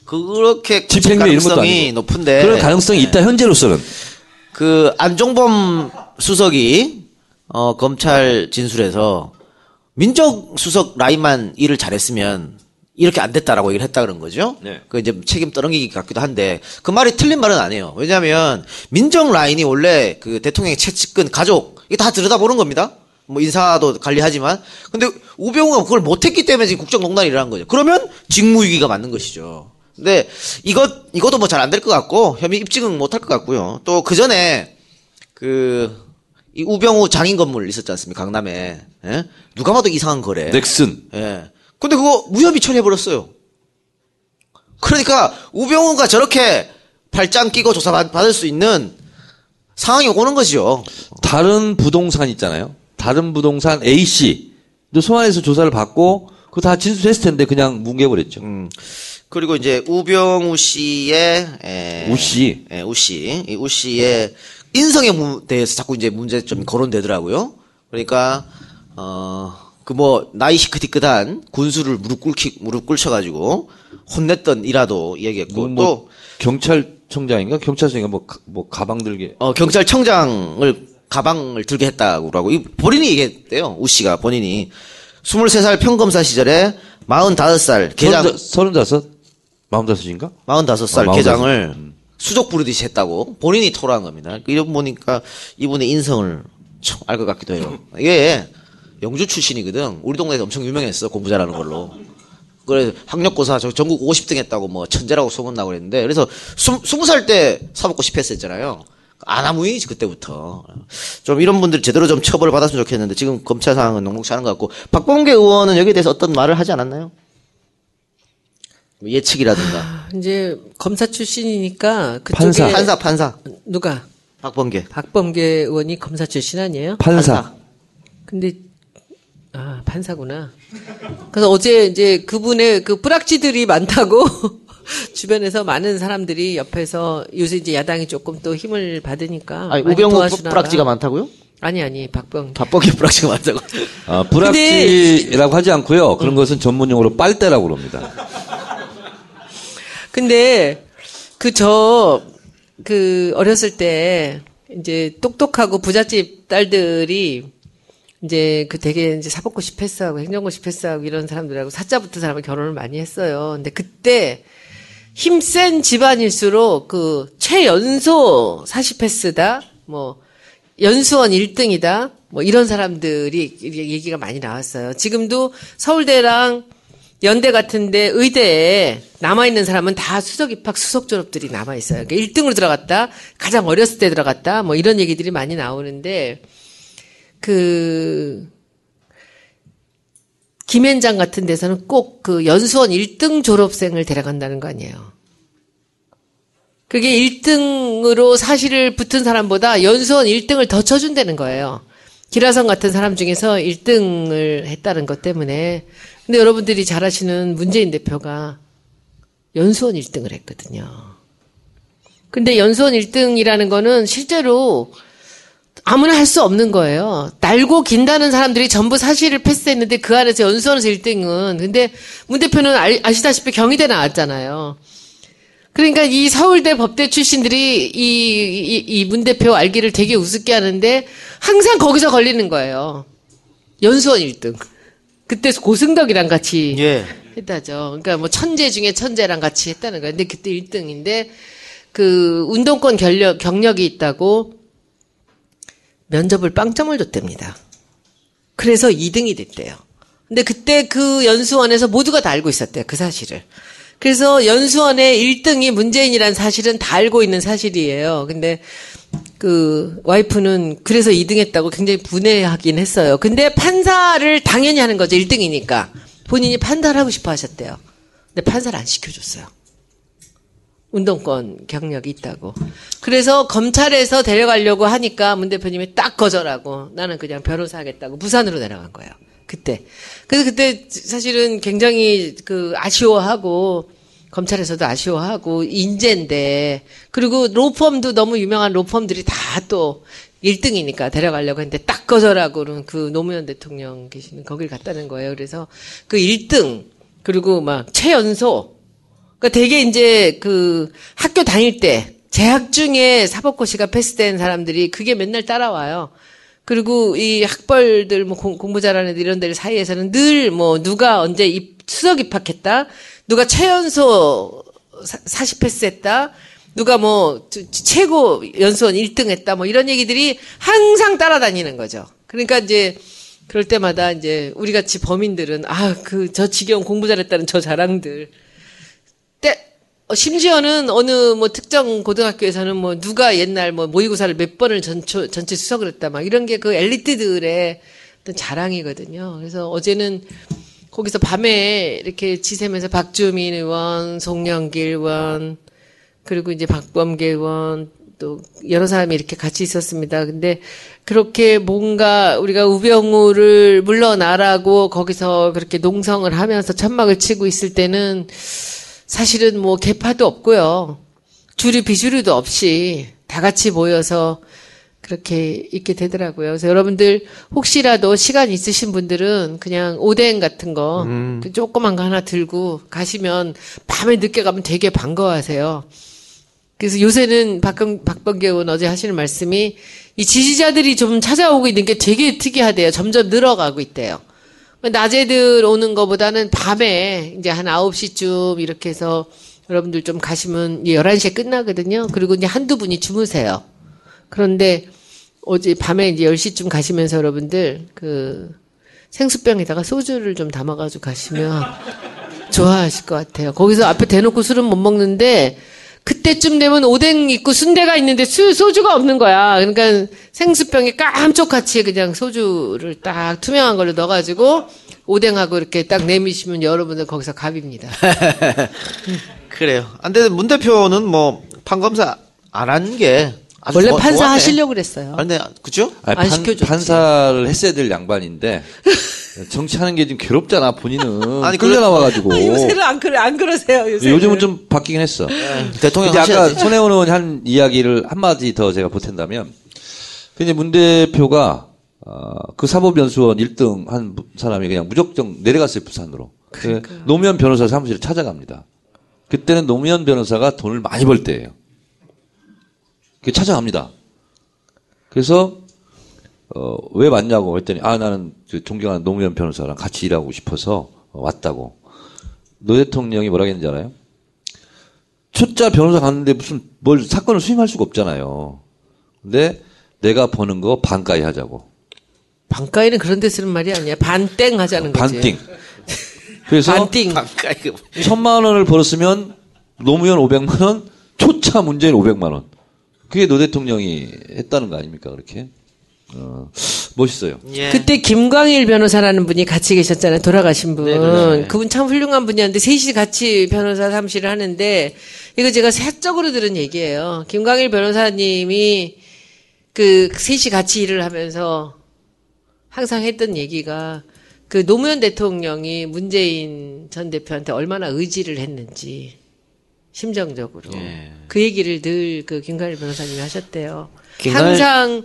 그렇게 집행유예 이런 것도 아니고. 높은데 그런 가능성이 있다 현재로서는 그 안종범 수석이 어 검찰 진술에서 민정 수석 라인만 일을 잘했으면 이렇게 안 됐다라고 얘기를 했다 그런 거죠. 네. 그 이제 책임 떠넘기기 같기도 한데 그 말이 틀린 말은 아니에요. 왜냐하면 민정 라인이 원래 그 대통령의 채찍근 가족 이게 다 들여다보는 겁니다. 뭐 인사도 관리하지만 근데 우병우가 그걸 못했기 때문에 지금 국정농단이 일어난 거죠. 그러면 직무유기가 맞는 것이죠. 근데 이것 이것도 뭐 잘 안 될 것 같고 혐의 입증은 못 할 것 같고요. 또 그 전에 그 이 우병우 장인 건물 있었지 않습니까? 강남에 예? 누가 봐도 이상한 거래. 넥슨. 예. 근데 그거 무혐의 처리해 버렸어요. 그러니까 우병우가 저렇게 발장 끼고 조사 받- 받을 수 있는 상황이 오는 거죠. 다른 부동산 있잖아요. 다른 부동산 A씨. 도 소환해서 조사를 받고 그거 다 진술했을 텐데 그냥 뭉개버렸죠. 음. 그리고 이제 우병우 씨의 에, 우 씨. 예, 우 씨, 이 우 씨의 인성에 무- 대해서 자꾸 이제 문제점이 거론되더라고요. 그러니까 어 그 뭐 나이 시크티크한 군수를 무릎 꿇기 무릎 꿇쳐가지고 혼냈던 이라도 얘기했고 뭐, 또 경찰청장인가 경찰청인가 뭐, 가- 뭐 가방 들게 어, 경찰청장을 가방을 들게 했다고 이 본인이 얘기했대요. 우 씨가 본인이 23살 평검사 시절에 45살 계장 서른다섯 마흔다섯인가? 45살 어, 45살. 계장을 수족 부르듯이 했다고 본인이 토로한 겁니다. 이런 보니까 이분의 인성을 알 것 같기도 해요. 이게 영주 출신이거든. 우리 동네에서 엄청 유명했어. 공부 잘하는 걸로. 그래 학력고사 저 전국 50등 했다고 뭐 천재라고 소문나고 그랬는데 그래서 스, 20살 때 사법고 10 했었잖아요. 아나무인이지 그때부터. 좀 이런 분들 제대로 좀 처벌을 받았으면 좋겠는데 지금 검찰 상황은 녹록치 않은 것 같고 박범계 의원은 여기에 대해서 어떤 말을 하지 않았나요? 뭐 예측이라든가. 이제 검사 출신이니까 그쪽에 판사. 판사 판사 누가 박범계 박범계 의원이 검사 출신 아니에요? 판사. 근데 아 판사구나. 그래서 어제 이제 그분의 그 뿌락지들이 많다고 주변에서 많은 사람들이 옆에서 요새 이제 야당이 조금 또 힘을 받으니까 아니 우병우 뿌락지가 봐. 많다고? 아니 아니 박범 박범계 뿌락지가 많다고? 아, 불합치라고 하지 않고요. 그런 것은 전문용어로 빨대라고 그럽니다. 근데 그 저그 어렸을 때 이제 똑똑하고 부잣집 딸들이 이제 그 되게 이제 사법고시 패스하고 행정고시 패스하고 이런 사람들하고 사자 붙은 사람을 결혼을 많이 했어요. 근데 그때 힘센 집안일수록 그 최연소 사시 패스다 뭐 연수원 1등이다. 뭐 이런 사람들이 얘기가 많이 나왔어요. 지금도 서울대랑 연대 같은데 의대에 남아있는 사람은 다 수석 입학 수석 졸업들이 남아있어요. 그러니까 1등으로 들어갔다. 가장 어렸을 때 들어갔다. 뭐 이런 얘기들이 많이 나오는데 그 김현장 같은 데서는 꼭 그 연수원 1등 졸업생을 데려간다는 거 아니에요. 그게 1등으로 사실을 붙은 사람보다 연수원 1등을 더 쳐준다는 거예요. 기라성 같은 사람 중에서 1등을 했다는 것 때문에. 근데 여러분들이 잘 아시는 문재인 대표가 연수원 1등을 했거든요. 근데 연수원 1등이라는 거는 실제로 아무나 할 수 없는 거예요. 날고 긴다는 사람들이 전부 사실을 패스했는데 그 안에서 연수원에서 1등은. 근데 문 대표는 알- 아시다시피 경희대 나왔잖아요. 그러니까 이 서울대 법대 출신들이 이, 이, 문 대표 알기를 되게 우습게 하는데 항상 거기서 걸리는 거예요. 연수원 1등. 그때 고승덕이랑 같이 예. 했다죠. 그러니까 뭐 천재 중에 천재랑 같이 했다는 거예요. 근데 그때 1등인데 그 운동권 경력, 경력이 있다고 면접을 빵점을 줬답니다. 그래서 2등이 됐대요. 근데 그때 그 연수원에서 모두가 다 알고 있었대요. 그 사실을. 그래서 연수원의 1등이 문재인이라는 사실은 다 알고 있는 사실이에요. 근데 그 와이프는 그래서 2등 했다고 굉장히 분해하긴 했어요. 근데 판사를 당연히 하는 거죠. 1등이니까. 본인이 판사를 하고 싶어 하셨대요. 근데 판사를 안 시켜줬어요. 운동권 경력이 있다고. 그래서 검찰에서 데려가려고 하니까 문 대표님이 딱 거절하고 나는 그냥 변호사 하겠다고 부산으로 내려간 거예요. 그때. 그래서 그때 사실은 굉장히 그 아쉬워하고 검찰에서도 아쉬워하고 인재인데 그리고 로펌도 너무 유명한 로펌들이 다 또 1등이니까 데려가려고 했는데 딱 거절하고는 그 노무현 대통령 계시는 거길 갔다는 거예요. 그래서 그 1등 그리고 막 최연소 그러니까 되게 이제 그 학교 다닐 때 재학 중에 사법고시가 패스된 사람들이 그게 맨날 따라와요. 그리고 이 학벌들 뭐 공, 공부 잘하는 애들 이런 데들 사이에서는 늘 뭐 누가 언제 입, 수석 입학했다, 누가 최연소 사, 40 패스했다, 누가 뭐 저- 최고 연수원 1등 했다, 뭐 이런 얘기들이 항상 따라다니는 거죠. 그러니까 이제 그럴 때마다 이제 우리 같이 범인들은 아 그 저 지겨운 공부 잘했다는 저 자랑들 때 어, 심지어는 어느 뭐 특정 고등학교에서는 뭐 누가 옛날 뭐 모의고사를 몇 번을 전초, 전체 수석을 했다 막 이런 게 그 엘리트들의 어떤 자랑이거든요. 그래서 어제는 거기서 밤에 이렇게 지새면서 박주민 의원, 송영길 의원, 그리고 이제 박범계 의원, 또 여러 사람이 이렇게 같이 있었습니다. 근데 그렇게 뭔가 우리가 우병우를 물러나라고 거기서 그렇게 농성을 하면서 천막을 치고 있을 때는 사실은 뭐 개파도 없고요. 주류 비주류도 없이 다 같이 모여서 그렇게 있게 되더라고요. 그래서 여러분들 혹시라도 시간 있으신 분들은 그냥 오뎅 같은 거그 조그만 거 하나 들고 가시면 밤에 늦게 가면 되게 반가워하세요. 그래서 요새는 박범, 박범계 의원 어제 하시는 말씀이 이 지지자들이 좀 찾아오고 있는 게 되게 특이하대요. 점점 늘어가고 있대요. 낮에 들 오는 것보다는 밤에 이제 한 9시쯤 이렇게 해서 여러분들 좀 가시면 11시에 끝나거든요. 그리고 이제 한두 분이 주무세요. 그런데 어제 밤에 이제 10시쯤 가시면서 여러분들 그 생수병에다가 소주를 좀 담아가지고 가시면 좋아하실 것 같아요. 거기서 앞에 대놓고 술은 못 먹는데 그때쯤 되면 오뎅 있고 순대가 있는데 수, 소주가 없는 거야. 그러니까 생수병에 깜짝같이 그냥 소주를 딱 투명한 걸로 넣어가지고 오뎅하고 이렇게 딱 내미시면 여러분들 거기서 갑입니다. 그래요. 안 돼, 문 대표는 뭐, 판검사 안 한 게. 원래 좋- 판사 좋았네. 하시려고 그랬어요. 아, 근데, 그죠? 아니, 안 판, 시켜줬지. 판사를 했어야 될 양반인데 정치하는 게 좀 괴롭잖아 본인은 아니, 끌려 나와가지고 아, 요새는 안 그래 안 그러세요. 요새 요즘은 좀 바뀌긴 했어. 대통령 근데 아까. 손혜원 의원이 한 이야기를 한 마디 더 제가 보탠다면, 그 이제 문 대표가, 어, 그 사법연수원 1등 한 사람이 그냥 무작정 내려갔어요, 부산으로. 그 노무현 변호사 사무실을 찾아갑니다. 그때는 노무현 변호사가 돈을 많이 벌 때예요. 그 찾아갑니다. 그래서, 어, 왜 왔냐고 했더니, 아, 나는 그 존경하는 노무현 변호사랑 같이 일하고 싶어서 왔다고. 노 대통령이 뭐라 했는지 알아요? 초짜 변호사 갔는데 무슨 뭘 사건을 수임할 수가 없잖아요. 근데 내가 버는 거 반가이 하자고. 반가이는 그런 데 쓰는 말이 아니야. 반땡 하자는 거지. 반띵. 그래서 반띵. 천만 원을 벌었으면 노무현 500만 원, 초짜 문재인 500만 원. 그게 노 대통령이 했다는 거 아닙니까? 그렇게. 어, 멋있어요. 예. 그때 김광일 변호사라는 분이 같이 계셨잖아요. 돌아가신 분. 네, 그렇죠. 그분 참 훌륭한 분이었는데 셋이 같이 변호사 사무실을 하는데 이거 제가 사적으로 들은 얘기예요. 김광일 변호사님이 그 셋이 같이 일을 하면서 항상 했던 얘기가 그 노무현 대통령이 문재인 전 대표한테 얼마나 의지를 했는지 심정적으로 예. 그 얘기를 늘 그 김광일 변호사님이 하셨대요. 김광일- 항상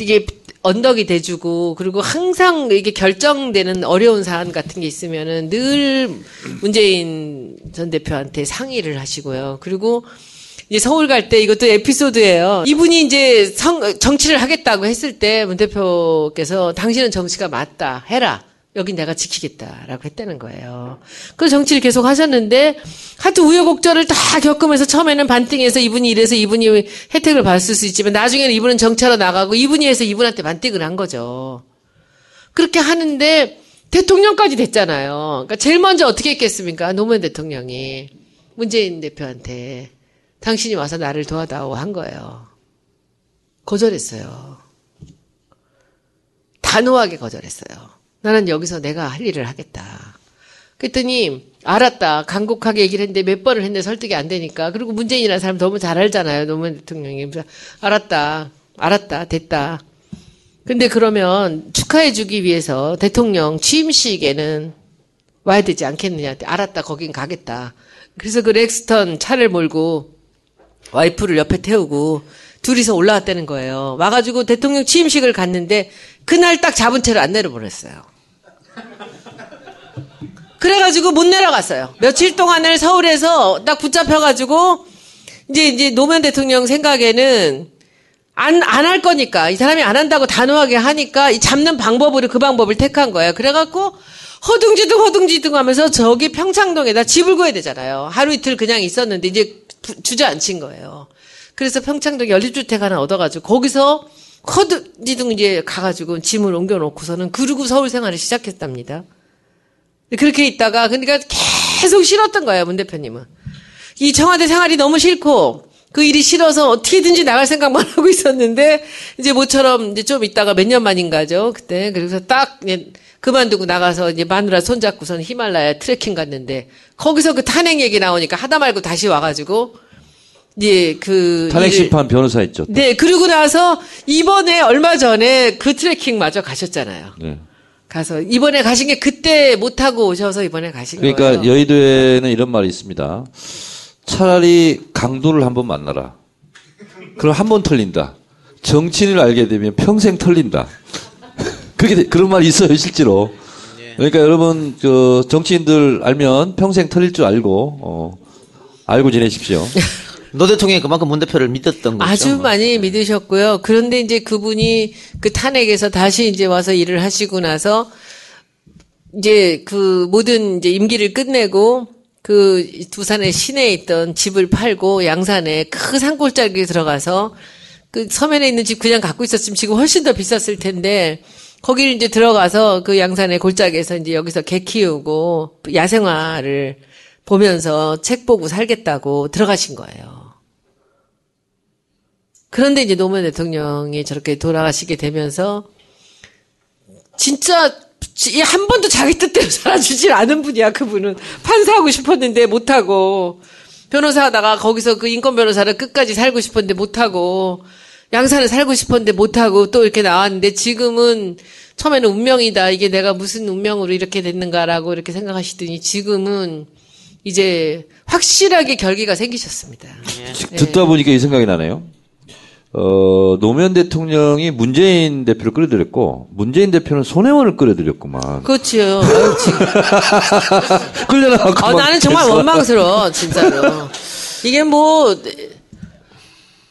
이게 언덕이 돼주고 그리고 항상 이게 결정되는 어려운 사안 같은 게 있으면은 늘 문재인 전 대표한테 상의를 하시고요. 그리고 이제 서울 갈 때 이것도 에피소드예요. 이분이 이제 성, 정치를 하겠다고 했을 때 문 대표께서 당신은 정치가 맞다 해라. 여긴 내가 지키겠다라고 했다는 거예요. 그 정치를 계속 하셨는데 하여튼 우여곡절을 다 겪으면서 처음에는 반띵해서 이분이 이래서 이분이 혜택을 받을 수 있지만 나중에는 이분은 정치하러 나가고 이분이 해서 이분한테 반띵을 한 거죠. 그렇게 하는데 대통령까지 됐잖아요. 그러니까 제일 먼저 어떻게 했겠습니까? 노무현 대통령이 문재인 대표한테 당신이 와서 나를 도와다오 한 거예요. 거절했어요. 단호하게 거절했어요. 나는 여기서 내가 할 일을 하겠다. 그랬더니 알았다. 간곡하게 얘기를 했는데 몇 번을 했는데 설득이 안 되니까. 그리고 문재인이라는 사람 너무 잘 알잖아요. 노무현 대통령이. 알았다. 알았다. 됐다. 근데 그러면 축하해 주기 위해서 대통령 취임식에는 와야 되지 않겠느냐. 알았다. 거긴 가겠다. 그래서 그 렉스턴 차를 몰고 와이프를 옆에 태우고 둘이서 올라왔다는 거예요. 와가지고 대통령 취임식을 갔는데 그날 딱 잡은 채로 안 내려보냈어요. 그래가지고 못 내려갔어요. 며칠 동안을 서울에서 딱 붙잡혀가지고 이제 이제 노무현 대통령 생각에는 안 안 할 거니까 이 사람이 안 한다고 단호하게 하니까 이 잡는 방법으로 그 방법을 택한 거예요. 그래갖고 허둥지둥 허둥지둥 하면서 저기 평창동에다 집을 구해야 되잖아요. 하루 이틀 그냥 있었는데 이제 부- 주저앉힌 거예요. 그래서 평창동 연립주택 하나 얻어가지고 거기서 허둥지둥 이제 가가지고 짐을 옮겨놓고서는 그러고 서울 생활을 시작했답니다. 그렇게 있다가 그러니까 계속 싫었던 거예요 문 대표님은. 이 청와대 생활이 너무 싫고 그 일이 싫어서 어떻게든지 나갈 생각만 하고 있었는데 이제 모처럼 이제 좀 있다가 몇 년 만인가죠. 그때 그래서 딱 그만두고 나가서 이제 마누라 손잡고선 히말라야 트레킹 갔는데 거기서 그 탄핵 얘기 나오니까 하다 말고 다시 와가지고 이제 그 탄핵 심판 변호사 있죠. 또. 네 그리고 나서 이번에 얼마 전에 그 트레킹 마저 가셨잖아요. 네. 가서 이번에 가신 게 그때 못 하고 오셔서 이번에 가신 그러니까 거예요. 여의도에는 이런 말이 있습니다. 차라리 강도를 한번 만나라. 그럼 한 번 털린다. 정치인을 알게 되면 평생 털린다. 그렇게 돼- 그런 말이 있어요 실제로. 그러니까 여러분 그 정치인들 알면 평생 털릴 줄 알고 어, 알고 지내십시오. 노 대통령이 그만큼 문 대표를 믿었던 거죠. 아주 뭐. 많이 믿으셨고요. 그런데 이제 그분이 그 탄핵에서 다시 이제 와서 일을 하시고 나서 이제 그 모든 이제 임기를 끝내고 그 두산의 시내에 있던 집을 팔고 양산에 큰 산골짜기에 들어가서 그 서면에 있는 집 그냥 갖고 있었으면 지금 훨씬 더 비쌌을 텐데 거기를 이제 들어가서 그 양산의 골짜기에서 이제 여기서 개 키우고 야생화를 보면서 책 보고 살겠다고 들어가신 거예요. 그런데 이제 노무현 대통령이 저렇게 돌아가시게 되면서 진짜 이한 번도 자기 뜻대로 살아주질 않은 분이야 그분은 판사하고 싶었는데 못하고 변호사 하다가 거기서 그 인권 변호사를 끝까지 살고 싶었는데 못하고 양산을 살고 싶었는데 못하고 또 이렇게 나왔는데 지금은 처음에는 운명이다 이게 내가 무슨 운명으로 이렇게 됐는가라고 이렇게 생각하시더니 지금은 이제 확실하게 결기가 생기셨습니다. 듣다 보니까 이 생각이 나네요. 어, 노무현 대통령이 문재인 대표를 끌어들였고, 문재인 대표는 손혜원을 끌어들였구만. 지금 끌려나가고. 아, 막 나는 정말 그래서. 원망스러워, 진짜로. 이게 뭐,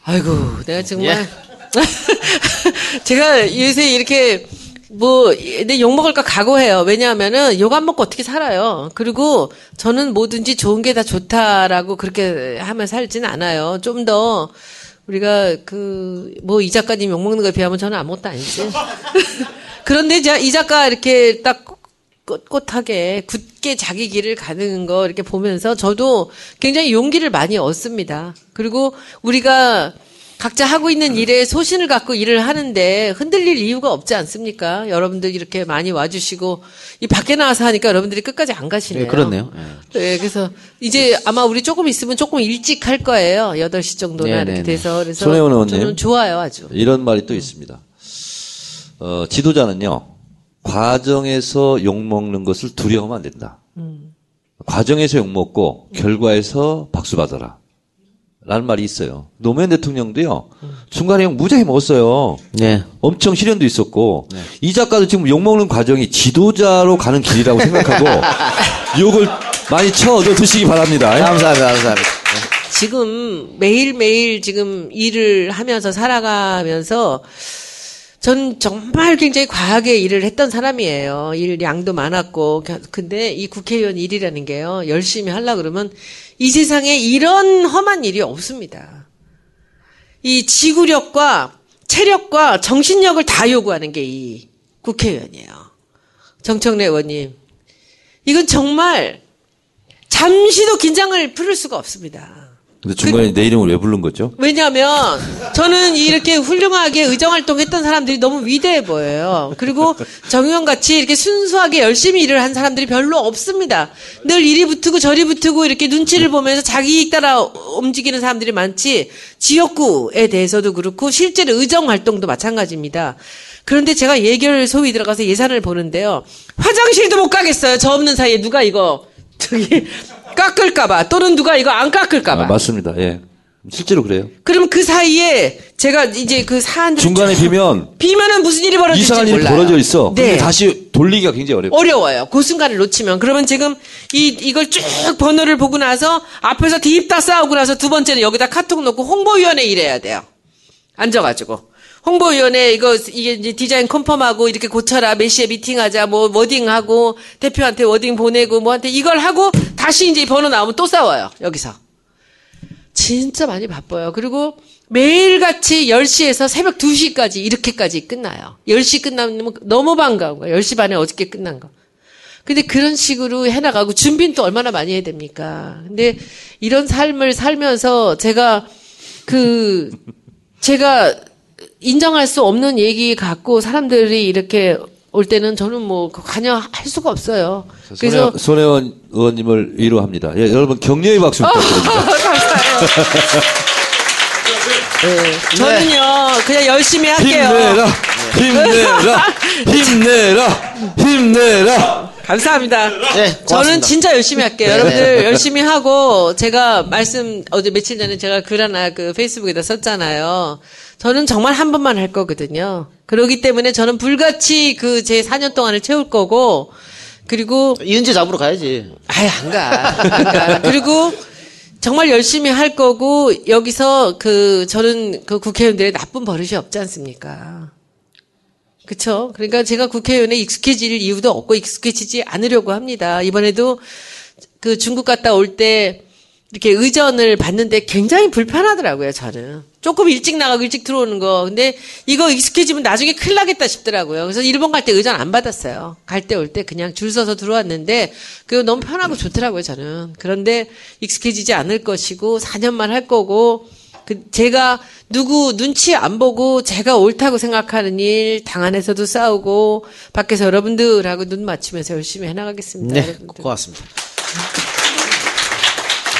아이고, 내가 정말. 제가 요새 이렇게, 뭐, 내 욕먹을까 각오해요. 왜냐하면은, 욕 안 먹고 어떻게 살아요. 그리고 저는 뭐든지 좋은 게 다 좋다라고 그렇게 하면 살진 않아요. 좀 더, 우리가 그, 뭐, 이 작가님 욕 먹는 거에 비하면 저는 아무것도 아니지. 그런데 자, 이 작가 이렇게 딱 꼿꼿하게 굳게 자기 길을 가는 거 이렇게 보면서 저도 굉장히 용기를 많이 얻습니다. 그리고 우리가 각자 하고 있는 일에 소신을 갖고 일을 하는데 흔들릴 이유가 없지 않습니까? 여러분들 이렇게 많이 와주시고 이 밖에 나와서 하니까 여러분들이 끝까지 안 가시네요. 네, 그렇네요. 예. 네, 그래서 이제 아마 우리 조금 있으면 조금 일찍 할 거예요. 8시 정도나 네, 이렇게 네, 네. 돼서 그래서 손혜원 의원님. 저는 좋아요, 아주. 이런 말이 또 있습니다. 어, 지도자는요, 과정에서 욕 먹는 것을 두려워하면 안 된다. 과정에서 욕 먹고 결과에서 박수 받아라. 라는 말이 있어요. 노무현 대통령도요, 중간에 욕 무지하게 먹었어요. 네. 엄청 시련도 있었고, 이 작가도 지금 욕먹는 과정이 지도자로 가는 길이라고 생각하고, 욕을 많이 쳐 얻어 드시기 바랍니다. 감사합니다. 감사합니다. 지금 매일매일 지금 일을 하면서 살아가면서 전 정말 굉장히 과하게 일을 했던 사람이에요. 일 양도 많았고. 근데 이 국회의원 일이라는 게요. 열심히 하려 그러면 이 세상에 이런 험한 일이 없습니다. 이 지구력과 체력과 정신력을 다 요구하는 게 이 국회의원이에요. 정청래 의원님. 이건 정말 잠시도 긴장을 풀을 수가 없습니다. 근데 중간에 내 이름을 왜 부른 거죠? 왜냐하면 저는 이렇게 훌륭하게 의정 활동했던 사람들이 너무 위대해 보여요. 그리고 정의원 같이 이렇게 순수하게 열심히 일을 한 사람들이 별로 없습니다. 늘 이리 붙고 저리 붙고 이렇게 눈치를 보면서 자기 따라 움직이는 사람들이 많지 지역구에 대해서도 그렇고 실제로 의정 활동도 마찬가지입니다. 그런데 제가 예결 소위 들어가서 예산을 보는데요. 화장실도 못 가겠어요. 저 없는 사이에 누가 이거 저기 깎을까봐 또는 누가 이거 안 깎을까봐. 아, 맞습니다. 예. 실제로 그래요. 그럼 그 사이에 제가 이제 그 사안들 중간에 비면 비면은 무슨 일이 벌어질지 이상한 일이 몰라요. 벌어져 있어. 근데 네. 다시 돌리기가 굉장히 어려워. 어려워요. 그 순간을 놓치면. 그러면 지금 이, 이걸 쭉 번호를 보고 나서 앞에서 뒤입다 싸우고 나서 두 번째는 여기다 카톡 넣고 홍보위원회 일해야 돼요. 앉아가지고. 홍보위원회 이거 이게 이제 디자인 컨펌하고 이렇게 고쳐라 몇 시에 미팅하자 뭐 워딩하고 대표한테 워딩 보내고 뭐한테 이걸 하고 다시 이제 이 번호 나오면 또 싸워요 여기서. 진짜 많이 바빠요. 그리고 매일같이 10시에서 새벽 2시까지 이렇게까지 끝나요. 10시 끝나면 너무 반가운 거예요. 10시 반에 어저께 끝난 거. 근데 그런 식으로 해나가고 준비는 또 얼마나 많이 해야 됩니까? 근데 이런 삶을 살면서 제가 그 제가 인정할 수 없는 얘기 갖고 사람들이 이렇게 올 때는 저는 뭐 관여할 수가 없어요. 그래서 손혜, 손혜 원 의원님을 위로합니다. 예, 여러분 격려의 박수 부탁드립니다. 네, 저는요 그냥 열심히 할게요. 힘내라, 힘내라, 힘내라, 힘내라. 감사합니다. 네, 고맙습니다. 저는 진짜 열심히 할게요. 네. 여러분들 열심히 하고 제가 말씀 어제 며칠 전에 제가 글 하나 그 페이스북에다 썼잖아요. 저는 정말 한 번만 할 거거든요. 그렇기 때문에 저는 불같이 그 제 4년 동안을 채울 거고 그리고 이은지 잡으러 가야지. 아예 안 가. 안 가. 그리고 정말 열심히 할 거고 여기서 그 저는 그 국회의원들의 나쁜 버릇이 없지 않습니까? 그쵸? 그러니까 제가 국회의원에 익숙해질 이유도 없고 익숙해지지 않으려고 합니다. 이번에도 그 중국 갔다 올 때 이렇게 의전을 받는데 굉장히 불편하더라고요, 저는. 조금 일찍 나가고 일찍 들어오는 거. 근데 이거 익숙해지면 나중에 큰일 나겠다 싶더라고요. 그래서 일본 갈 때 의전 안 받았어요. 갈 때 올 때 그냥 줄 서서 들어왔는데 그거 너무 편하고 좋더라고요, 저는. 그런데 익숙해지지 않을 것이고 4년만 할 거고 그 제가 누구 눈치 안 보고 제가 옳다고 생각하는 일 당 안에서도 싸우고 밖에서 여러분들하고 눈 맞추면서 열심히 해나가겠습니다. 네, 여러분들. 고맙습니다.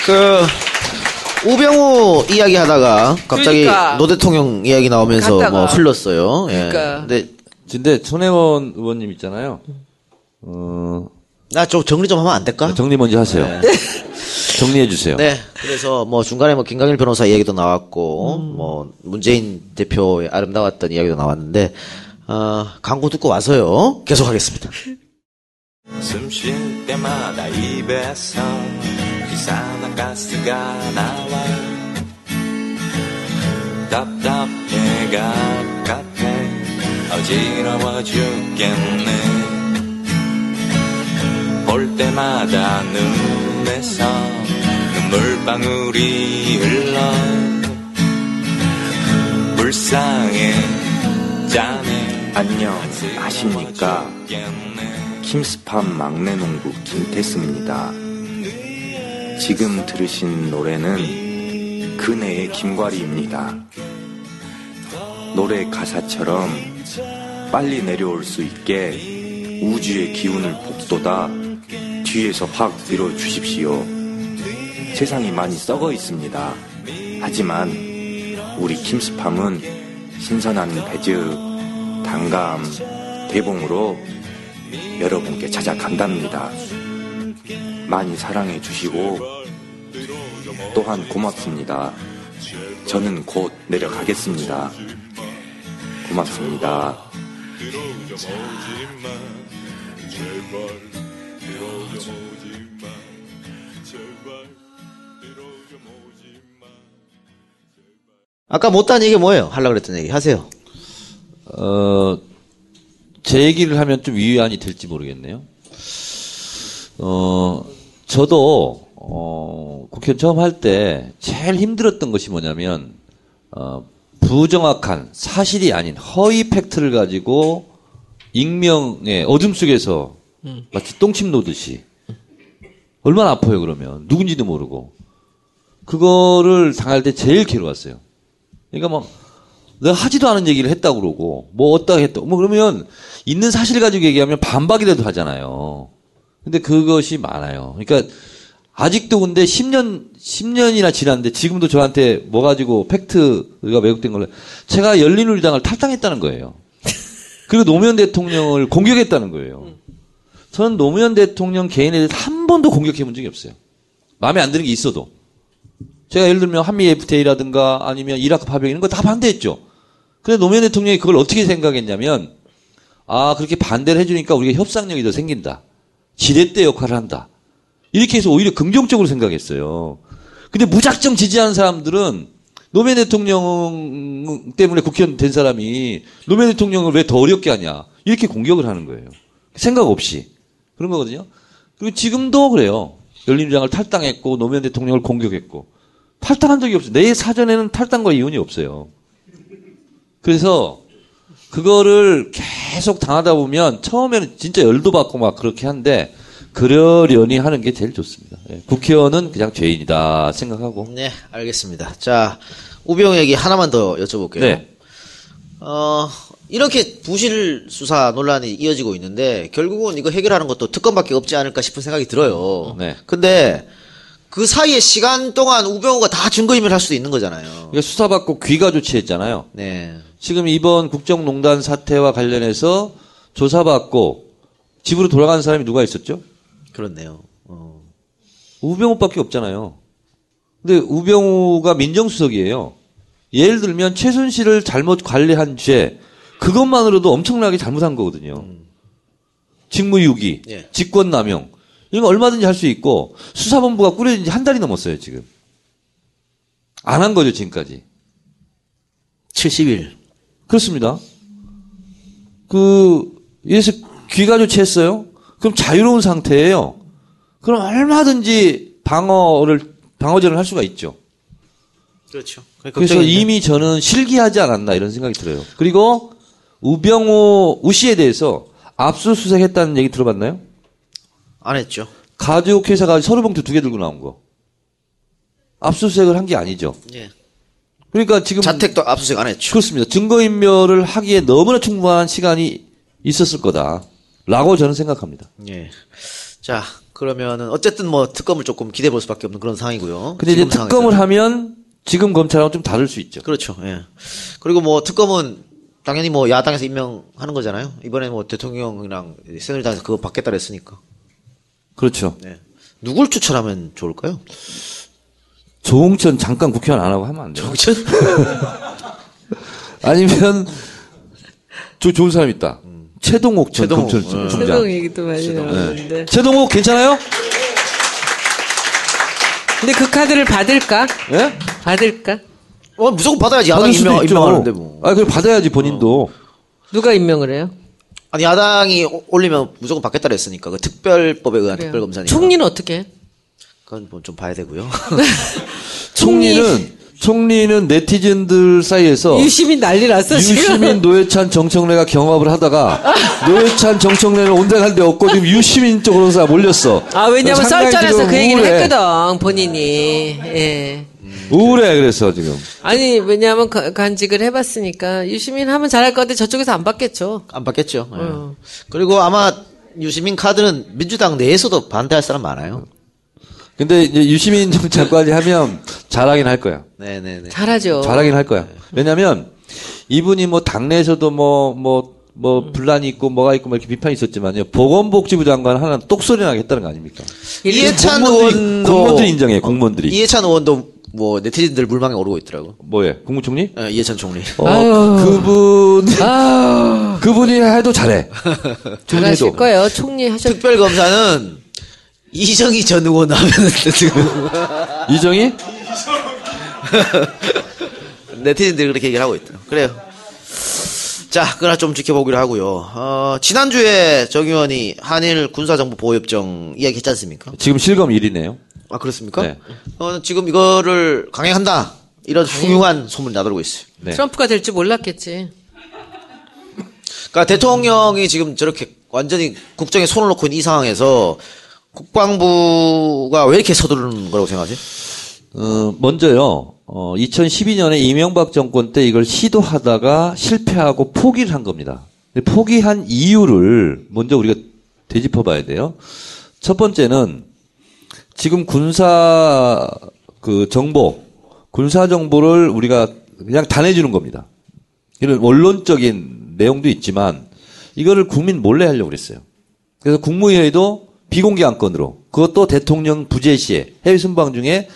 그 우병우 이야기 하다가 갑자기 그러니까. 노 대통령 이야기 나오면서 갔다가. 뭐 흘렀어요. 예. 그러니까. 근데 근데 손혜원 의원님 있잖아요. 어, 나 좀 정리 좀 하면 안 될까? 정리 먼저 하세요. 정리해 주세요. 네. 그래서 뭐 중간에 뭐 김강일 변호사 이야기도 나왔고 뭐 문재인 대표의 아름다웠던 이야기도 나왔는데 어, 광고 듣고 와서요. 계속하겠습니다. 숨 쉴 때마다 입에서 이상한 가스가 나와. 답답해 갑갑해 어지러워 죽겠네. 볼 때마다 눈에서 눈물방울이 흘러. 불쌍해 짠해. 안녕, 아십니까? 킴스팜 막내 농부 김태승입니다. 지금 들으신 노래는 그네의 김과리입니다. 노래 가사처럼 빨리 내려올 수 있게 우주의 기운을 북돋아 뒤에서 확 밀어 주십시오. 세상이 많이 썩어 있습니다. 하지만 우리 킴스팜은 신선한 배즙, 단감, 대봉으로 여러분께 찾아간답니다. 많이 사랑해 주시고 또한 고맙습니다. 저는 곧 내려가겠습니다. 고맙습니다. 아까 못한 얘기 뭐예요? 하려고 그랬던 얘기 하세요. 어, 제 얘기를 하면 좀 위안이 될지 모르겠네요. 어, 저도, 어, 국회의원 처음 할 때 제일 힘들었던 것이 뭐냐면, 어, 부정확한 사실이 아닌 허위 팩트를 가지고 익명의 어둠 속에서 마치 똥침 놓듯이 얼마나 아파요, 그러면. 누군지도 모르고. 그거를 당할 때 제일 괴로웠어요. 그러니까 막, 내가 하지도 않은 얘기를 했다고 그러고, 뭐 어디다가 했다고. 뭐 그러면, 있는 사실 가지고 얘기하면 반박이라도 하잖아요. 근데 그것이 많아요. 그러니까, 아직도 근데 10년, 10년이나 지났는데 지금도 저한테 뭐 가지고 팩트가 왜곡된 걸로, 제가 열린우리당을 탈당했다는 거예요. 그리고 노무현 대통령을 공격했다는 거예요. 저는 노무현 대통령 개인에 대해서 한 번도 공격해 본 적이 없어요. 마음에 안 드는 게 있어도. 제가 예를 들면 한미 FTA라든가 아니면 이라크 파병 이런 거 다 반대했죠. 근데 노무현 대통령이 그걸 어떻게 생각했냐면 아 그렇게 반대를 해주니까 우리가 협상력이 더 생긴다. 지렛대 역할을 한다. 이렇게 해서 오히려 긍정적으로 생각했어요. 근데 무작정 지지하는 사람들은 노무현 대통령 때문에 국회의원 된 사람이 노무현 대통령을 왜 더 어렵게 하냐. 이렇게 공격을 하는 거예요. 생각 없이. 그런 거거든요. 그리고 지금도 그래요. 열린우리당을 탈당했고 노무현 대통령을 공격했고 탈당한 적이 없어요. 내 사전에는 탈당과 이혼이 없어요. 그래서 그거를 계속 당하다 보면 처음에는 진짜 열도 받고 막 그렇게 한데 그러려니 하는 게 제일 좋습니다. 예, 국회의원은 그냥 죄인이다 생각하고. 네, 알겠습니다. 자, 우병우 얘기 하나만 더 여쭤볼게요. 네. 어, 이렇게 부실 수사 논란이 이어지고 있는데 결국은 이거 해결하는 것도 특검밖에 없지 않을까 싶은 생각이 들어요. 네. 근데 그 사이에 시간 동안 우병우가 다 증거인멸 할 수도 있는 거잖아요. 이게 수사받고 귀가 조치했잖아요. 네. 지금 이번 국정농단 사태와 관련해서 조사받고 집으로 돌아간 사람이 누가 있었죠? 그렇네요. 어. 우병우밖에 없잖아요. 근데 우병우가 민정수석이에요. 예를 들면 최순실을 잘못 관리한 죄 그것만으로도 엄청나게 잘못한 거거든요. 직무유기, 예. 직권남용 이런 거 얼마든지 할 수 있고 수사본부가 꾸려진 지 한 달이 넘었어요 지금. 안 한 거죠 지금까지. 70일. 그렇습니다. 그, 예서 귀가 조치했어요? 그럼 자유로운 상태예요. 그럼 얼마든지 방어를, 방어전을 할 수가 있죠. 그렇죠. 그래서 이미 저는 실기하지 않았나 이런 생각이 들어요. 그리고 우병우, 우 씨에 대해서 압수수색 했다는 얘기 들어봤나요? 안 했죠. 가족 회사가 서류 봉투 두 개 들고 나온 거. 압수수색을 한 게 아니죠. 예. 그러니까 지금. 자택도 압수수색 안 했죠. 그렇습니다. 증거인멸을 하기에 너무나 충분한 시간이 있었을 거다. 라고 저는 생각합니다. 예. 자, 그러면은 어쨌든 뭐 특검을 조금 기대해 볼 수밖에 없는 그런 상황이고요. 근데 이제 특검을 상황에서는. 하면 지금 검찰하고 좀 다를 수 있죠. 그렇죠. 예. 그리고 뭐 특검은 당연히 뭐 야당에서 임명하는 거잖아요. 이번에 뭐 대통령이랑 새누리당에서 그거 받겠다 그랬으니까. 그렇죠. 네. 누굴 추천하면 좋을까요? 조홍천 잠깐 국회의원 안 하고 하면 안 돼요. 정천? 아니면 저 좋은 사람 있다. 최동욱 전 최동욱. 검찰 어. 총장. 최동 얘기도 많이 나오는데. 네. 최동욱 괜찮아요? 근데 그 카드를 받을까? 예? 받을까? 어, 무조건 받아야지. 야당 임명. 임명하는데 뭐. 아, 그걸 받아야지 본인도. 누가 임명을 해요? 아니, 야당이 오- 올리면 무조건 받겠다 그랬으니까. 그 특별법에 의한 특별검사니까. 총리는 어떻게 해? 그건 뭐 좀 봐야 되고요. 총리는 총리는 네티즌들 사이에서 유시민 난리 났어 지금. 유시민 노회찬 정청래가 경합을 하다가 노회찬 정청래는 온데간 데 없고 지금 유시민 쪽으로 사 몰렸어. 아 왜냐면 썰전에서 지금 그 얘기를 우울해. 했거든 본인이. 예. 우울해 그래서 지금. 아니 왜냐하면 가- 간직을 해봤으니까 유시민 하면 잘할 건데 저쪽에서 안 받겠죠. 안 받겠죠. 예. 그리고 아마 유시민 카드는 민주당 내에서도 반대할 사람 많아요. 근데 이제 유시민 장관이 하면 잘하긴 할 거야. 네네네. 잘하죠. 잘하긴 할 거야. 왜냐면 이분이 뭐 당내에서도 뭐 뭐 뭐 분란이 있고 뭐가 있고 뭐 이렇게 비판이 있었지만요. 보건복지부 장관 하나 똑소리 나게 했다는 거 아닙니까? 이해찬 의원도 공무원들이 인정해. 공무원들이. 이해찬 의원도 뭐 네티즌들 물망에 오르고 있더라고. 뭐예? 국무총리? 예, 이해찬 총리. 어, 그분 그분이 해도 잘해. 잘하실 해도. 거예요. 총리 하셨. 특별검사는 이정희 전 의원 하면 지금 이정희? 네티즌들이 그렇게 얘기를 하고 있더라고. 그래요. 자, 그러나 좀 지켜보기로 하고요. 어, 지난주에 정 의원이 한일 군사정보 보호협정 이야기 했지 않습니까? 지금 실검 1위네요. 아, 그렇습니까? 네. 어, 지금 이거를 강행한다. 이런 흉흉한 소문이 나돌고 있어요. 네. 트럼프가 될 줄 몰랐겠지. 그러니까 대통령이 지금 저렇게 완전히 국정에 손을 놓고 있는 이 상황에서 국방부가 왜 이렇게 서두르는 거라고 생각하지? 어, 먼저요. 어, 2012년에 이명박 정권 때 이걸 시도하다가 실패하고 포기를 한 겁니다. 포기한 이유를 먼저 우리가 되짚어 봐야 돼요. 첫 번째는 지금 군사 그 정보, 군사 정보를 우리가 그냥 다 내주는 겁니다. 이런 원론적인 내용도 있지만 이거를 국민 몰래 하려고 그랬어요. 그래서 국무회의도 비공개 안건으로 그것도 대통령 부재 시에 해외 순방 중에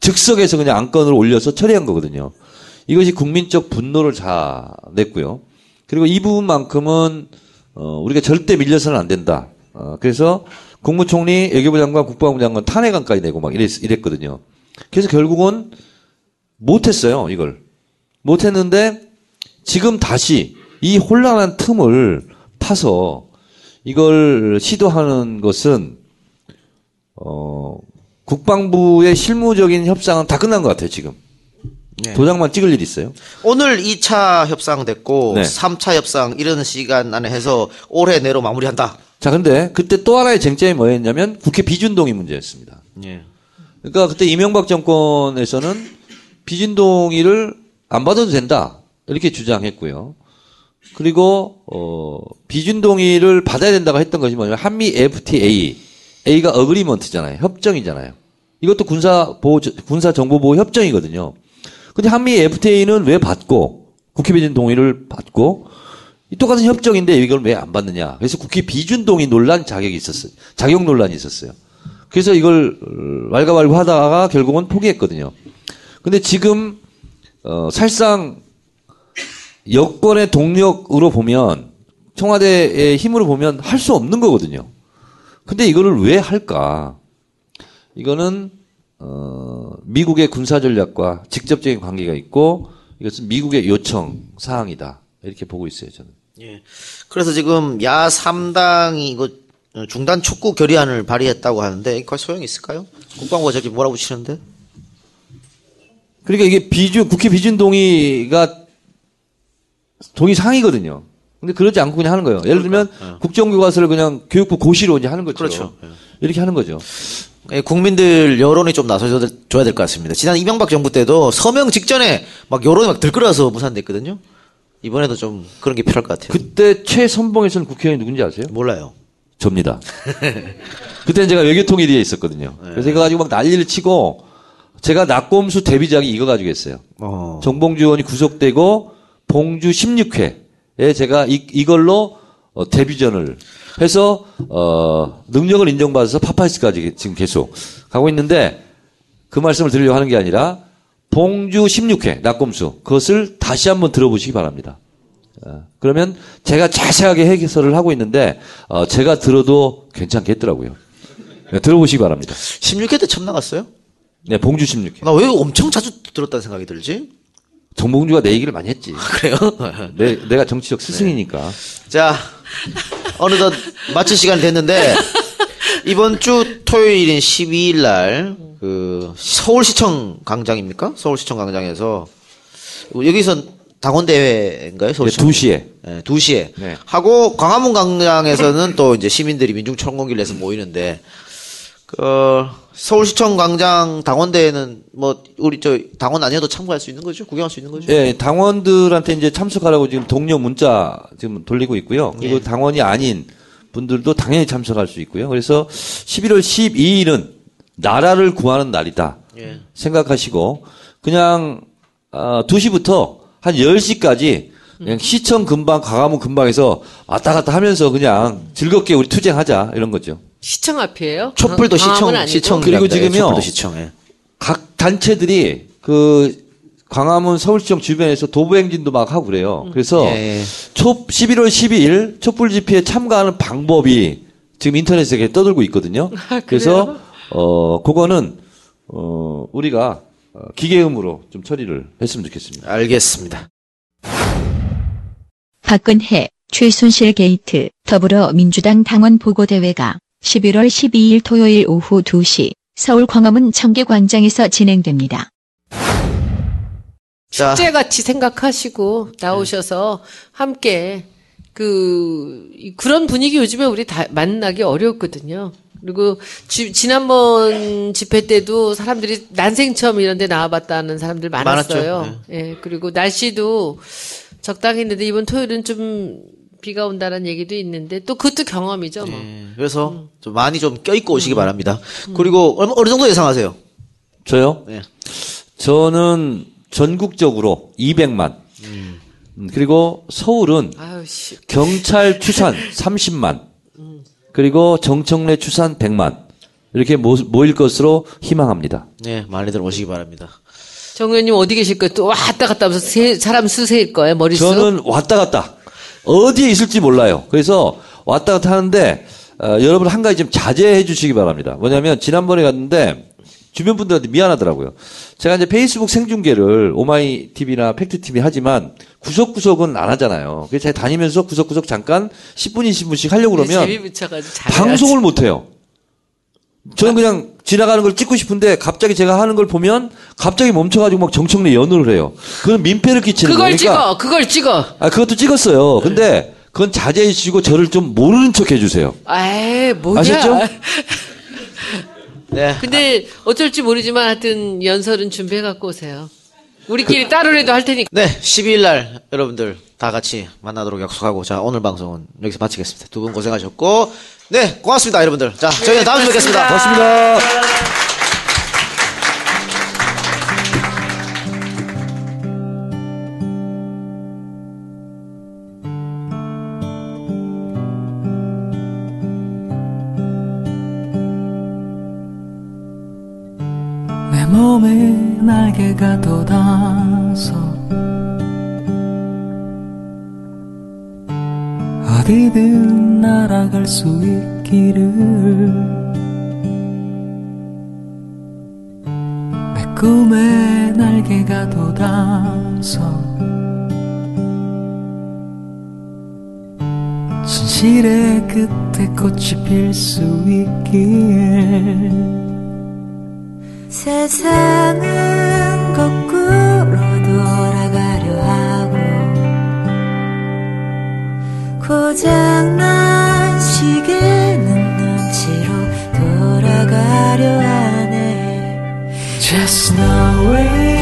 즉석에서 그냥 안건을 올려서 처리한 거거든요. 이것이 국민적 분노를 자냈고요. 그리고 이 부분만큼은 어, 우리가 절대 밀려서는 안 된다. 어, 그래서 국무총리, 외교부 장관, 국방부 장관 탄핵안까지 내고 막 이랬, 이랬거든요. 그래서 결국은 못했어요, 이걸. 못했는데 지금 다시 이 혼란한 틈을 파서 이걸 시도하는 것은 어 국방부의 실무적인 협상은 다 끝난 것 같아요 지금 도장만 찍을 일이 있어요. 오늘 2차 협상 됐고 네. 3차 협상 이런 시간 안에 해서 올해 내로 마무리한다. 자, 근데 그때 또 하나의 쟁점이 뭐였냐면 국회 비준동의 문제였습니다. 예. 그러니까 그때 이명박 정권에서는 비준동의를 안 받아도 된다. 이렇게 주장했고요. 그리고 어 비준 동의를 받아야 된다고 했던 것이 뭐냐면 한미 FTA A가 어그리먼트잖아요. 협정이잖아요. 이것도 군사 보호 군사 정보 보호 협정이거든요. 근데 한미 FTA는 왜 받고 국회 비준 동의를 받고 이 똑같은 협정인데 이걸 왜 안 받느냐. 그래서 국회 비준 동의 논란 자격이 있었어요. 자격 논란이 있었어요. 그래서 이걸 어, 왈가왈부 하다가 결국은 포기했거든요. 근데 지금 어 사실상 여권의 동력으로 보면 청와대의 힘으로 보면 할 수 없는 거거든요. 근데 이거를 왜 할까? 이거는 어, 미국의 군사 전략과 직접적인 관계가 있고 이것은 미국의 요청 사항이다 이렇게 보고 있어요 저는. 예. 그래서 지금 야 3당이 이거 중단 촉구 결의안을 발의했다고 하는데 이거 소용이 있을까요? 국방부가 저기 뭐라고 치는데? 그러니까 이게 비준 국회 비준 동의가 동의 상이거든요. 근데 그러지 않고 그냥 하는 거예요. 예를 들면 국정교과서를 그냥 교육부 고시로 이제 하는 거죠. 그렇죠. 이렇게 하는 거죠. 예, 국민들 여론이 좀 나서줘야 될 것 같습니다. 지난 이명박 정부 때도 서명 직전에 막 여론이 막 들끓어서 무산됐거든요. 이번에도 좀 그런 게 필요할 것 같아요. 그때 최선봉에서는 국회의원이 누군지 아세요? 몰라요. 접니다. 그때는 제가 외교통 일위에 있었거든요. 그래서 이거 가지고 막 난리를 치고 제가 낙곰수 데뷔작이 이거 가지고 했어요. 어. 정봉주 의원이 구속되고 봉주 16회에 제가 이, 이걸로 어, 데뷔전을 해서 어, 능력을 인정받아서 파파이스까지 지금 계속 가고 있는데 그 말씀을 드리려고 하는 게 아니라 봉주 16회 낙곰수 그것을 다시 한번 들어보시기 바랍니다. 어, 그러면 제가 자세하게 해설을 하고 있는데 어, 제가 들어도 괜찮겠더라고요. 네, 들어보시기 바랍니다. 16회 때 처음 나갔어요? 네, 봉주 16회. 나 왜 엄청 자주 들었다는 생각이 들지? 정봉주가 내 얘기를 많이 했지. 그래요? 내, 내가 정치적 스승이니까. 자, 어느덧 마칠 시간이 됐는데, 이번 주 토요일인 12일 날, 그, 서울시청 광장입니까? 서울시청 광장에서, 여기서 당원대회인가요? 서울시청? 네, 2시에. 네, 2시에. 네. 하고, 광화문 광장에서는 또 이제 시민들이 민중천공기를 내서 모이는데, 그, 서울시청 광장 당원대회는 뭐, 우리 저, 당원 아니어도 참고할 수 있는 거죠? 구경할 수 있는 거죠? 예, 당원들한테 이제 참석하라고 지금 동료 문자 지금 돌리고 있고요. 그리고 예. 당원이 아닌 분들도 당연히 참석할 수 있고요. 그래서 11월 12일은 나라를 구하는 날이다. 예. 생각하시고 그냥 어, 2시부터 한 10시까지 그냥 시청 근방, 광화문 근방에서 왔다 갔다 하면서 그냥 즐겁게 우리 투쟁하자 이런 거죠. 시청 앞이에요? 촛불도 광- 광화문 시청? 시청. 그리고 지금요. 촛불도 시청, 예. 각 단체들이 그 광화문 서울시청 주변에서 도보 행진도 막 하고 그래요. 그래서 예, 예. 초 11월 12일 촛불 집회에 참가하는 방법이 지금 인터넷에 떠들고 있거든요. 그래서 어 그거는 어 우리가 어, 기계음으로 좀 처리를 했으면 좋겠습니다. 알겠습니다. 박근혜, 최순실 게이트, 더불어민주당 당원 보고대회가 11월 12일 토요일 오후 2시 서울 광화문 청계광장에서 진행됩니다. 자, 축제같이 생각하시고 나오셔서 함께 그 이- 그런 분위기 요즘에 우리 다 만나기 어렵거든요. 그리고 지, 지난번 집회 때도 사람들이 난생 처음 이런 데 나와봤다는 사람들 많았어요. 많았죠. 예. 그리고 날씨도 적당히 했는데 이번 토요일은 좀 비가 온다는 얘기도 있는데 또 그것도 경험이죠, 뭐. 예, 그래서 좀 많이 좀 껴입고 오시기 바랍니다. 그리고 얼마, 어느 정도 예상하세요? 저요? 네. 저는 전국적으로 200만. 음, 그리고 서울은 아유 씨. 경찰 추산 30만. 그리고 정청래 추산 100만. 이렇게 모, 모일 것으로 희망합니다. 네, 많이들 오시기 바랍니다. 정 의원님 어디 계실 거예요? 또 왔다 갔다 하면서 세, 사람 수 세실 거예요, 머릿수? 저는 왔다 갔다 어디에 있을지 몰라요. 그래서 왔다 갔다 하는데 어, 여러분 한 가지 좀 자제해 주시기 바랍니다. 뭐냐면 지난번에 갔는데 주변 분들한테 미안하더라고요. 제가 이제 페이스북 생중계를 오마이 TV나 팩트 TV 하지만 구석구석은 안 하잖아요. 그래서 제가 다니면서 구석구석 잠깐 10분 20분씩 하려고 그러면. 방송을 못 해요. 저는 그냥 지나가는 걸 찍고 싶은데 갑자기 제가 하는 걸 보면 갑자기 멈춰가지고 막 정청래 연호를 해요. 그건 민폐를 끼치는 그걸 거니까. 찍어, 그걸 찍어. 아, 그것도 찍었어요. 근데 그건 자제해 주시고 저를 좀 모르는 척 해주세요. 에이, 뭐야. 아셨죠? 네. 근데 어쩔지 모르지만 하여튼 연설은 준비해 갖고 오세요. 우리끼리 따로라도 할 테니까. 네, 12일 날 여러분들 다 같이 만나도록 약속하고 자 오늘 방송은 여기서 마치겠습니다. 두 분 고생하셨고 네 고맙습니다 여러분들. 자 저희는 다음 주에 뵙겠습니다. 고맙습니다. 수 있기를. 내 꿈에 날개가 돋아서 진실의 끝에 꽃이 필 수 있길 세상은 거꾸로 돌아가려 하고 고장난 시계는 눈치로 돌아가려 하네. Just no way,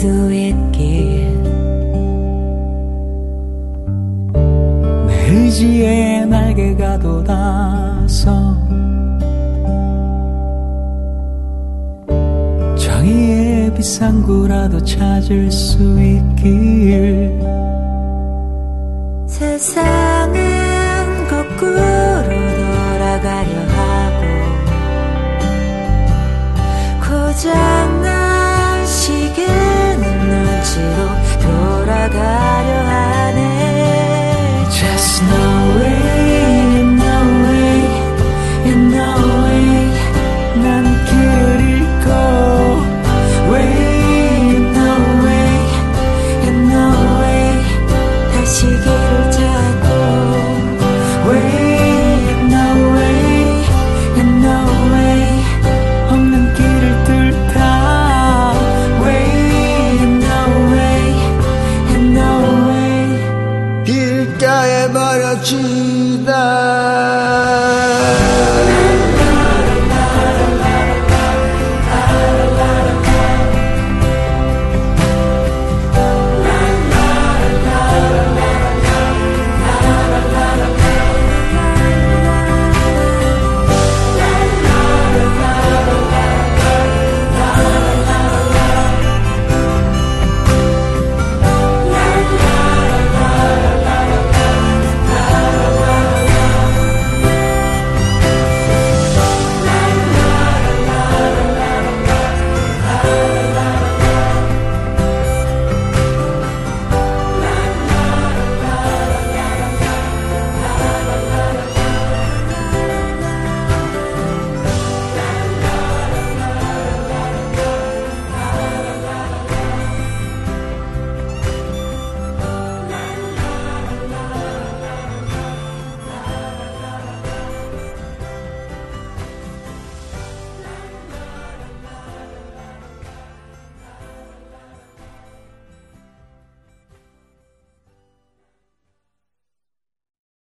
수 있길 내 의지에 날개가 돋아서 정의의 비상구라도 찾을 수 있길. 세상은 거꾸로 bagai